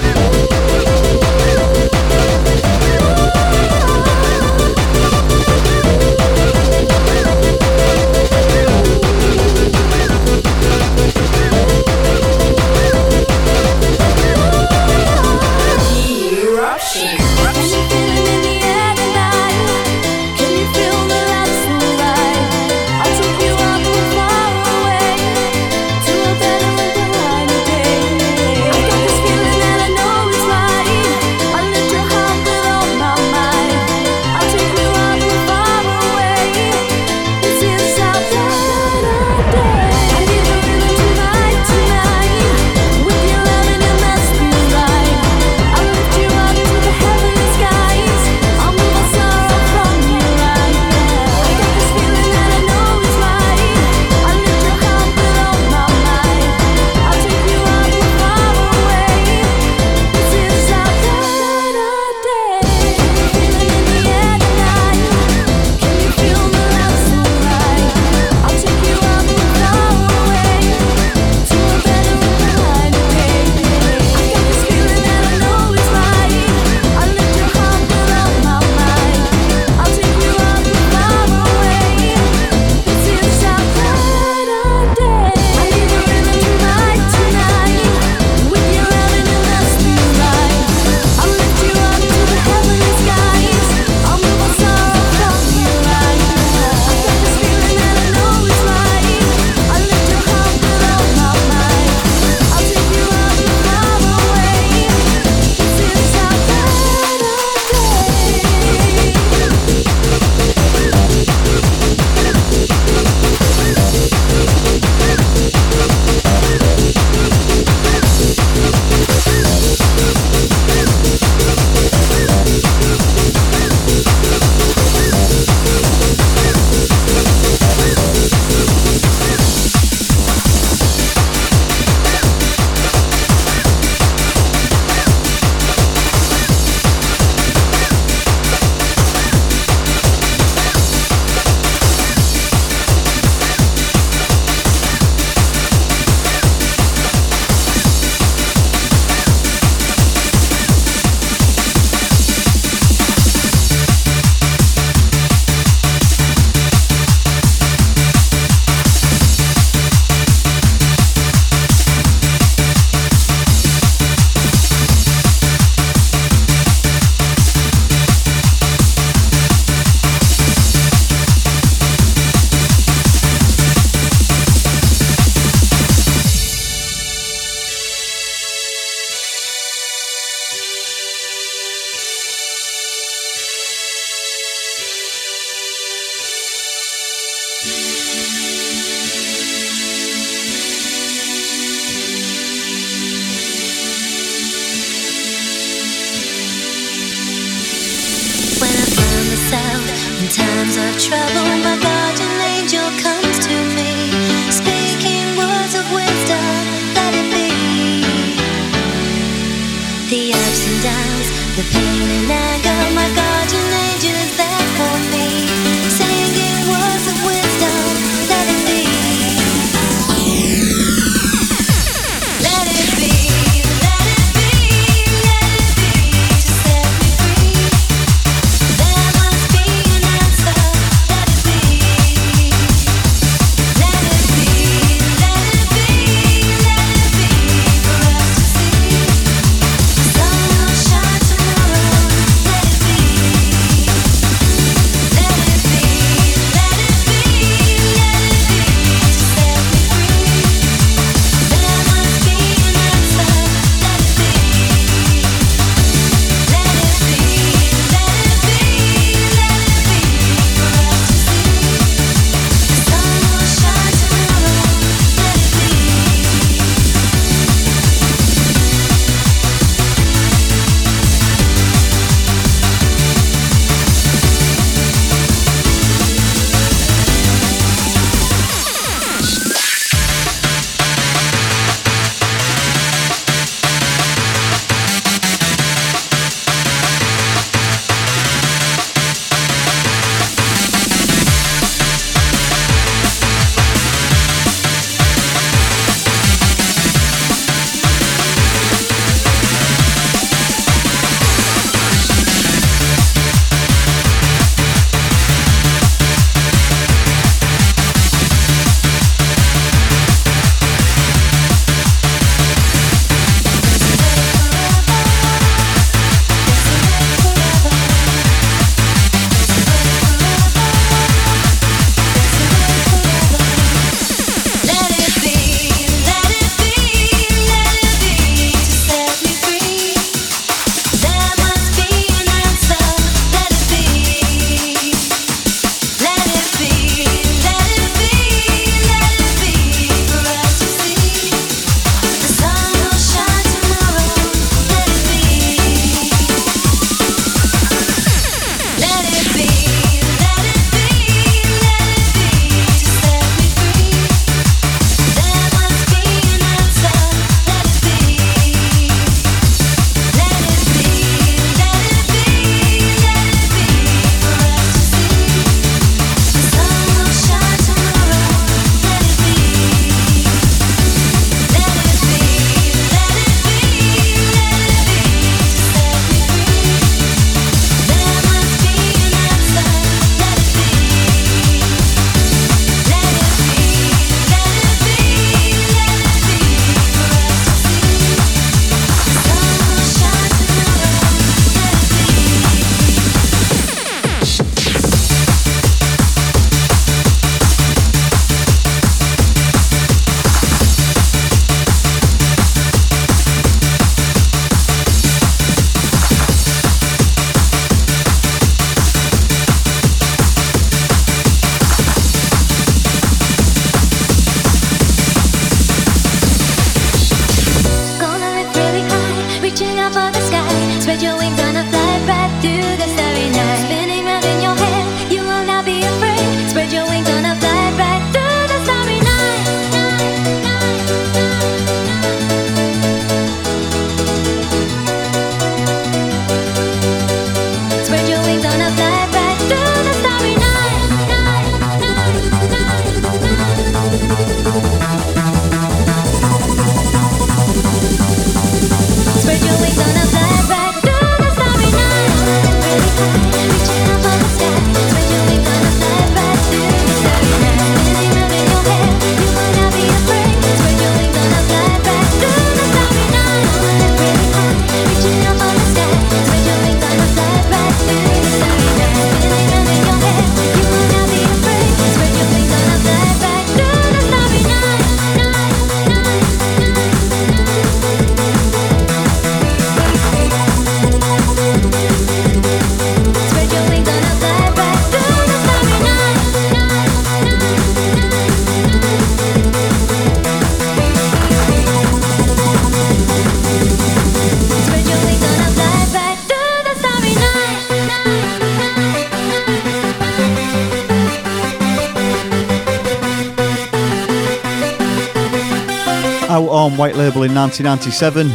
Label in 1997.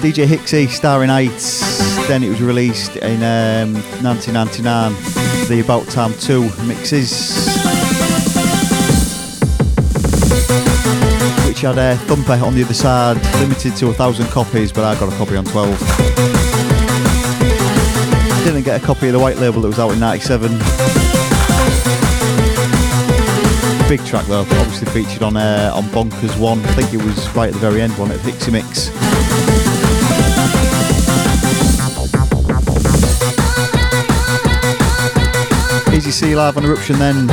DJ Hixxy, Starring Nights. Then it was released in um, 1999. The About Time 2 mixes. Which had a thumper on the other side, limited to a thousand copies, but I got a copy on 12. Didn't get a copy of the White Label that was out in 97 big track though, obviously featured on uh, on Bonkers One. I think it was right at the very end, one at Pixie Mix. Easy C live on Eruption then.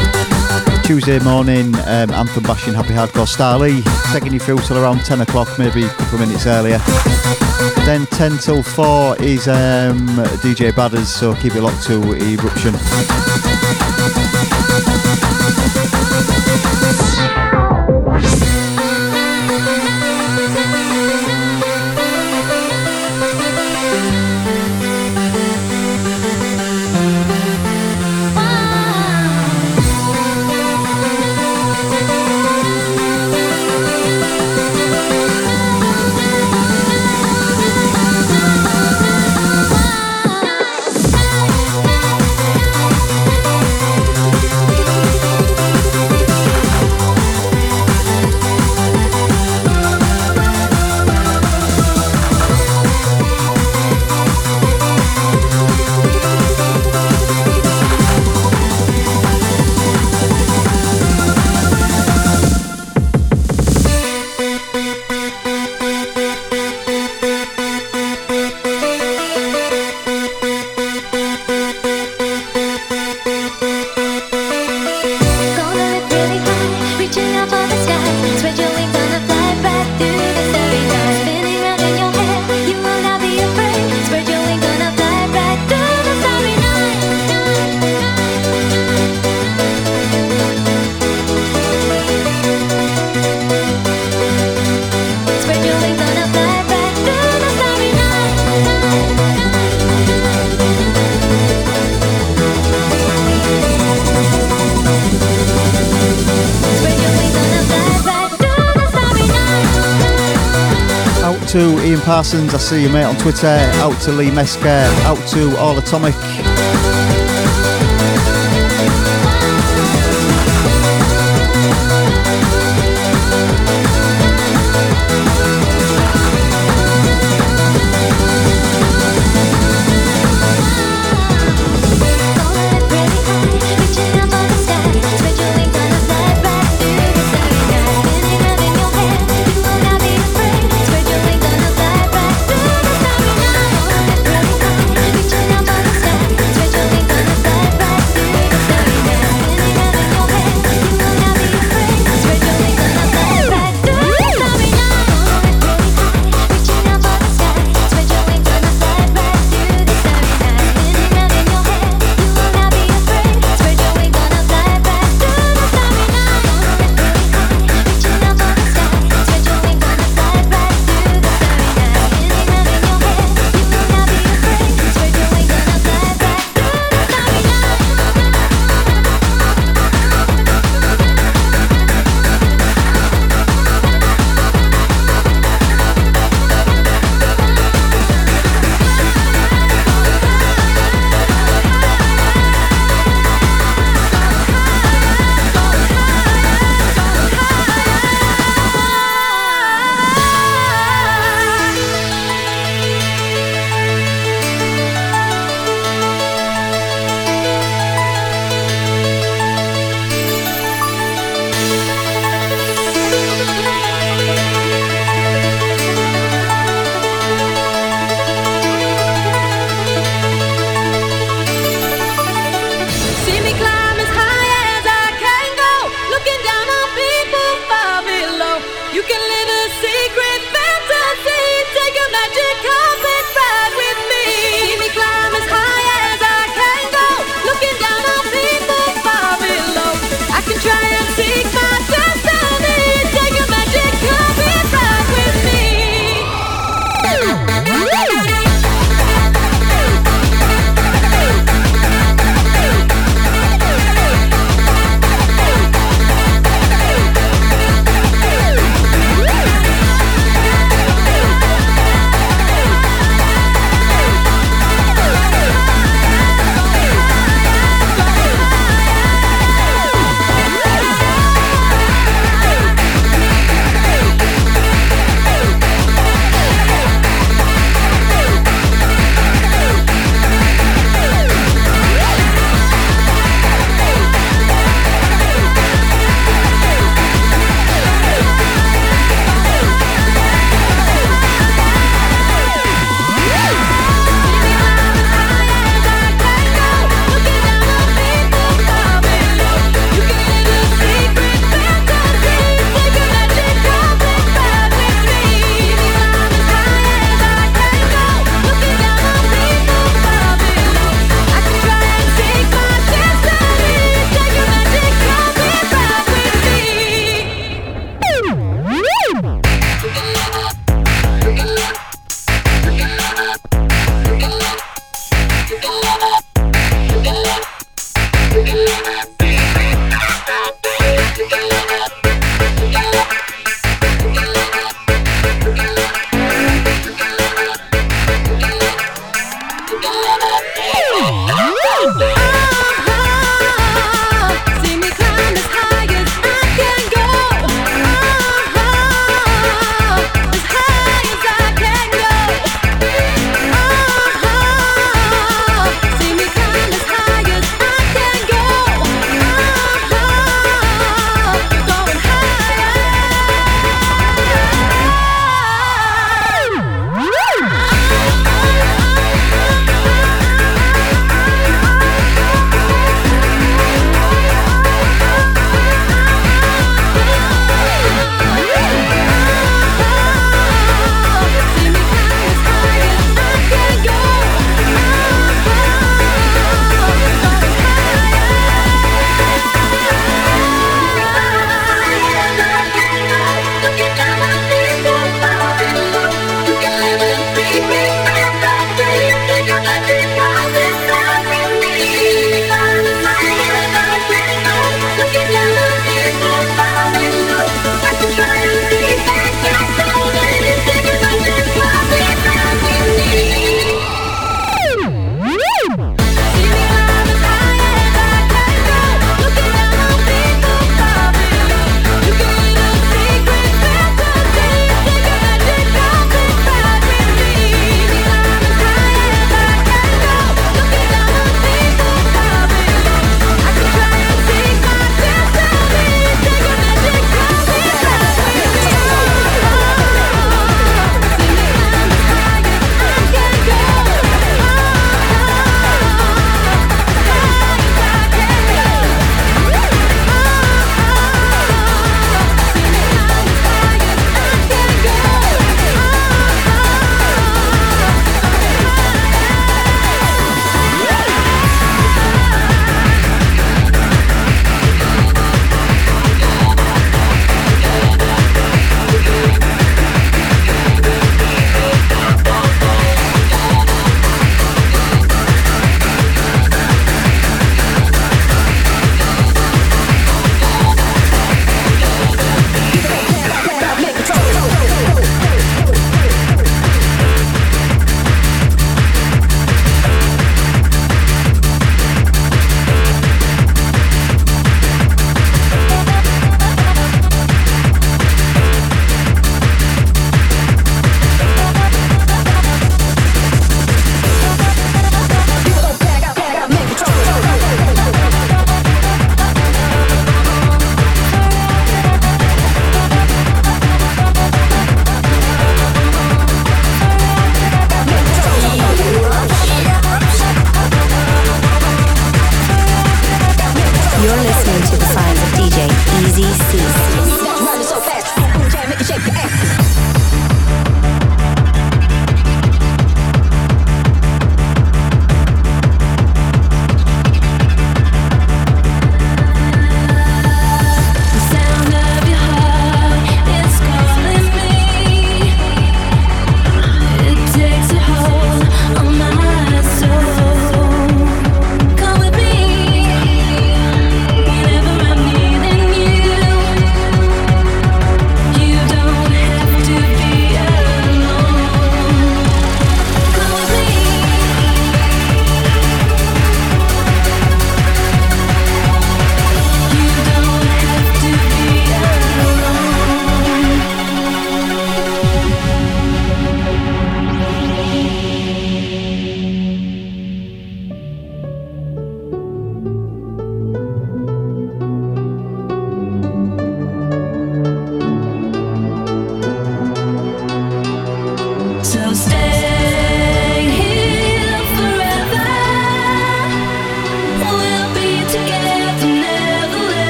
Tuesday morning, um, anthem bashing Happy Hardcore Starly, taking you through till around 10 o'clock, maybe a couple of minutes earlier. Then 10 till 4 is um, DJ Badders, so keep it locked to Eruption. Reaching out for the sky, spread your wings Parsons, I see you mate on Twitter. Out to Lee Mesker. Out to All Atomic.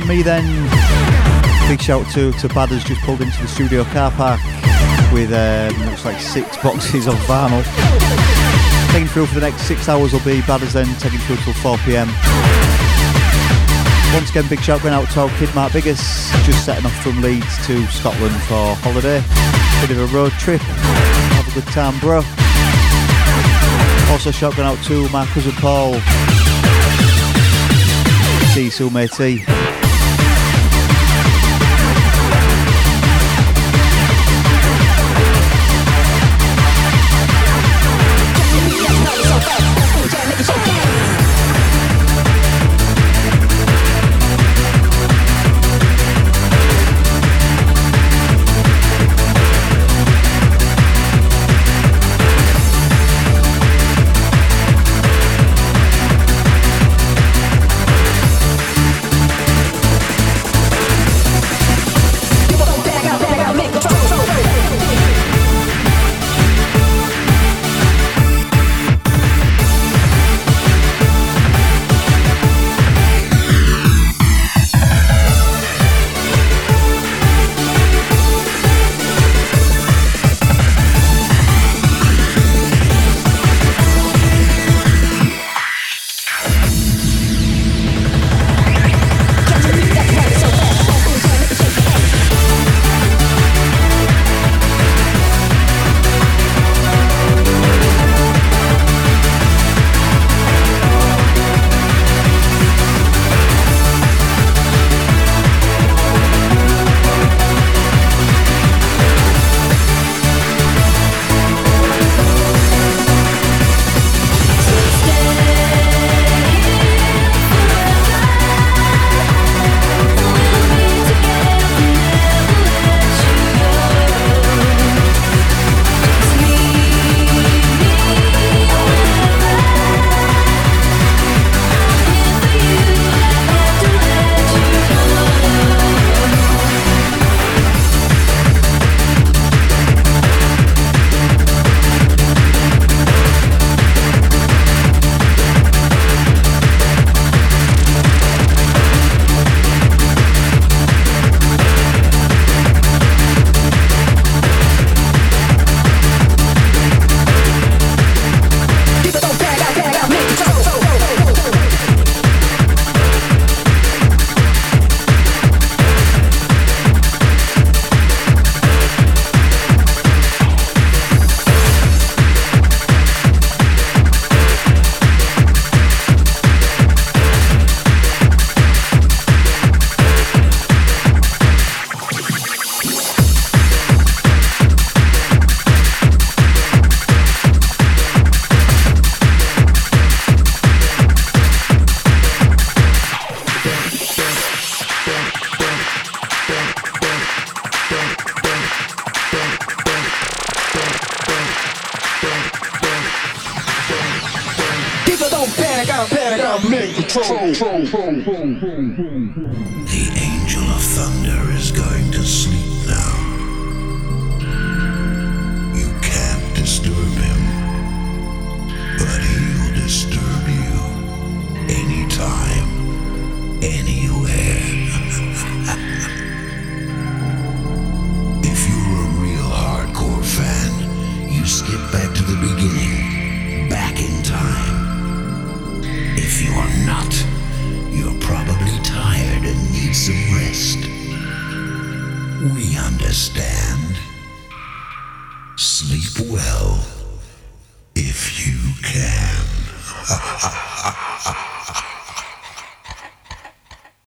From me then. Big shout to to Badders just pulled into the studio car park with um, looks like six boxes of vinyl. Taking through for the next six hours will be Badders then taking through till 4 pm. Once again, big shout going out to our kid Mark Biggers, just setting off from Leeds to Scotland for holiday. Bit of a road trip. Have a good time, bro. Also, shout going out to my cousin Paul. See you soon, matey.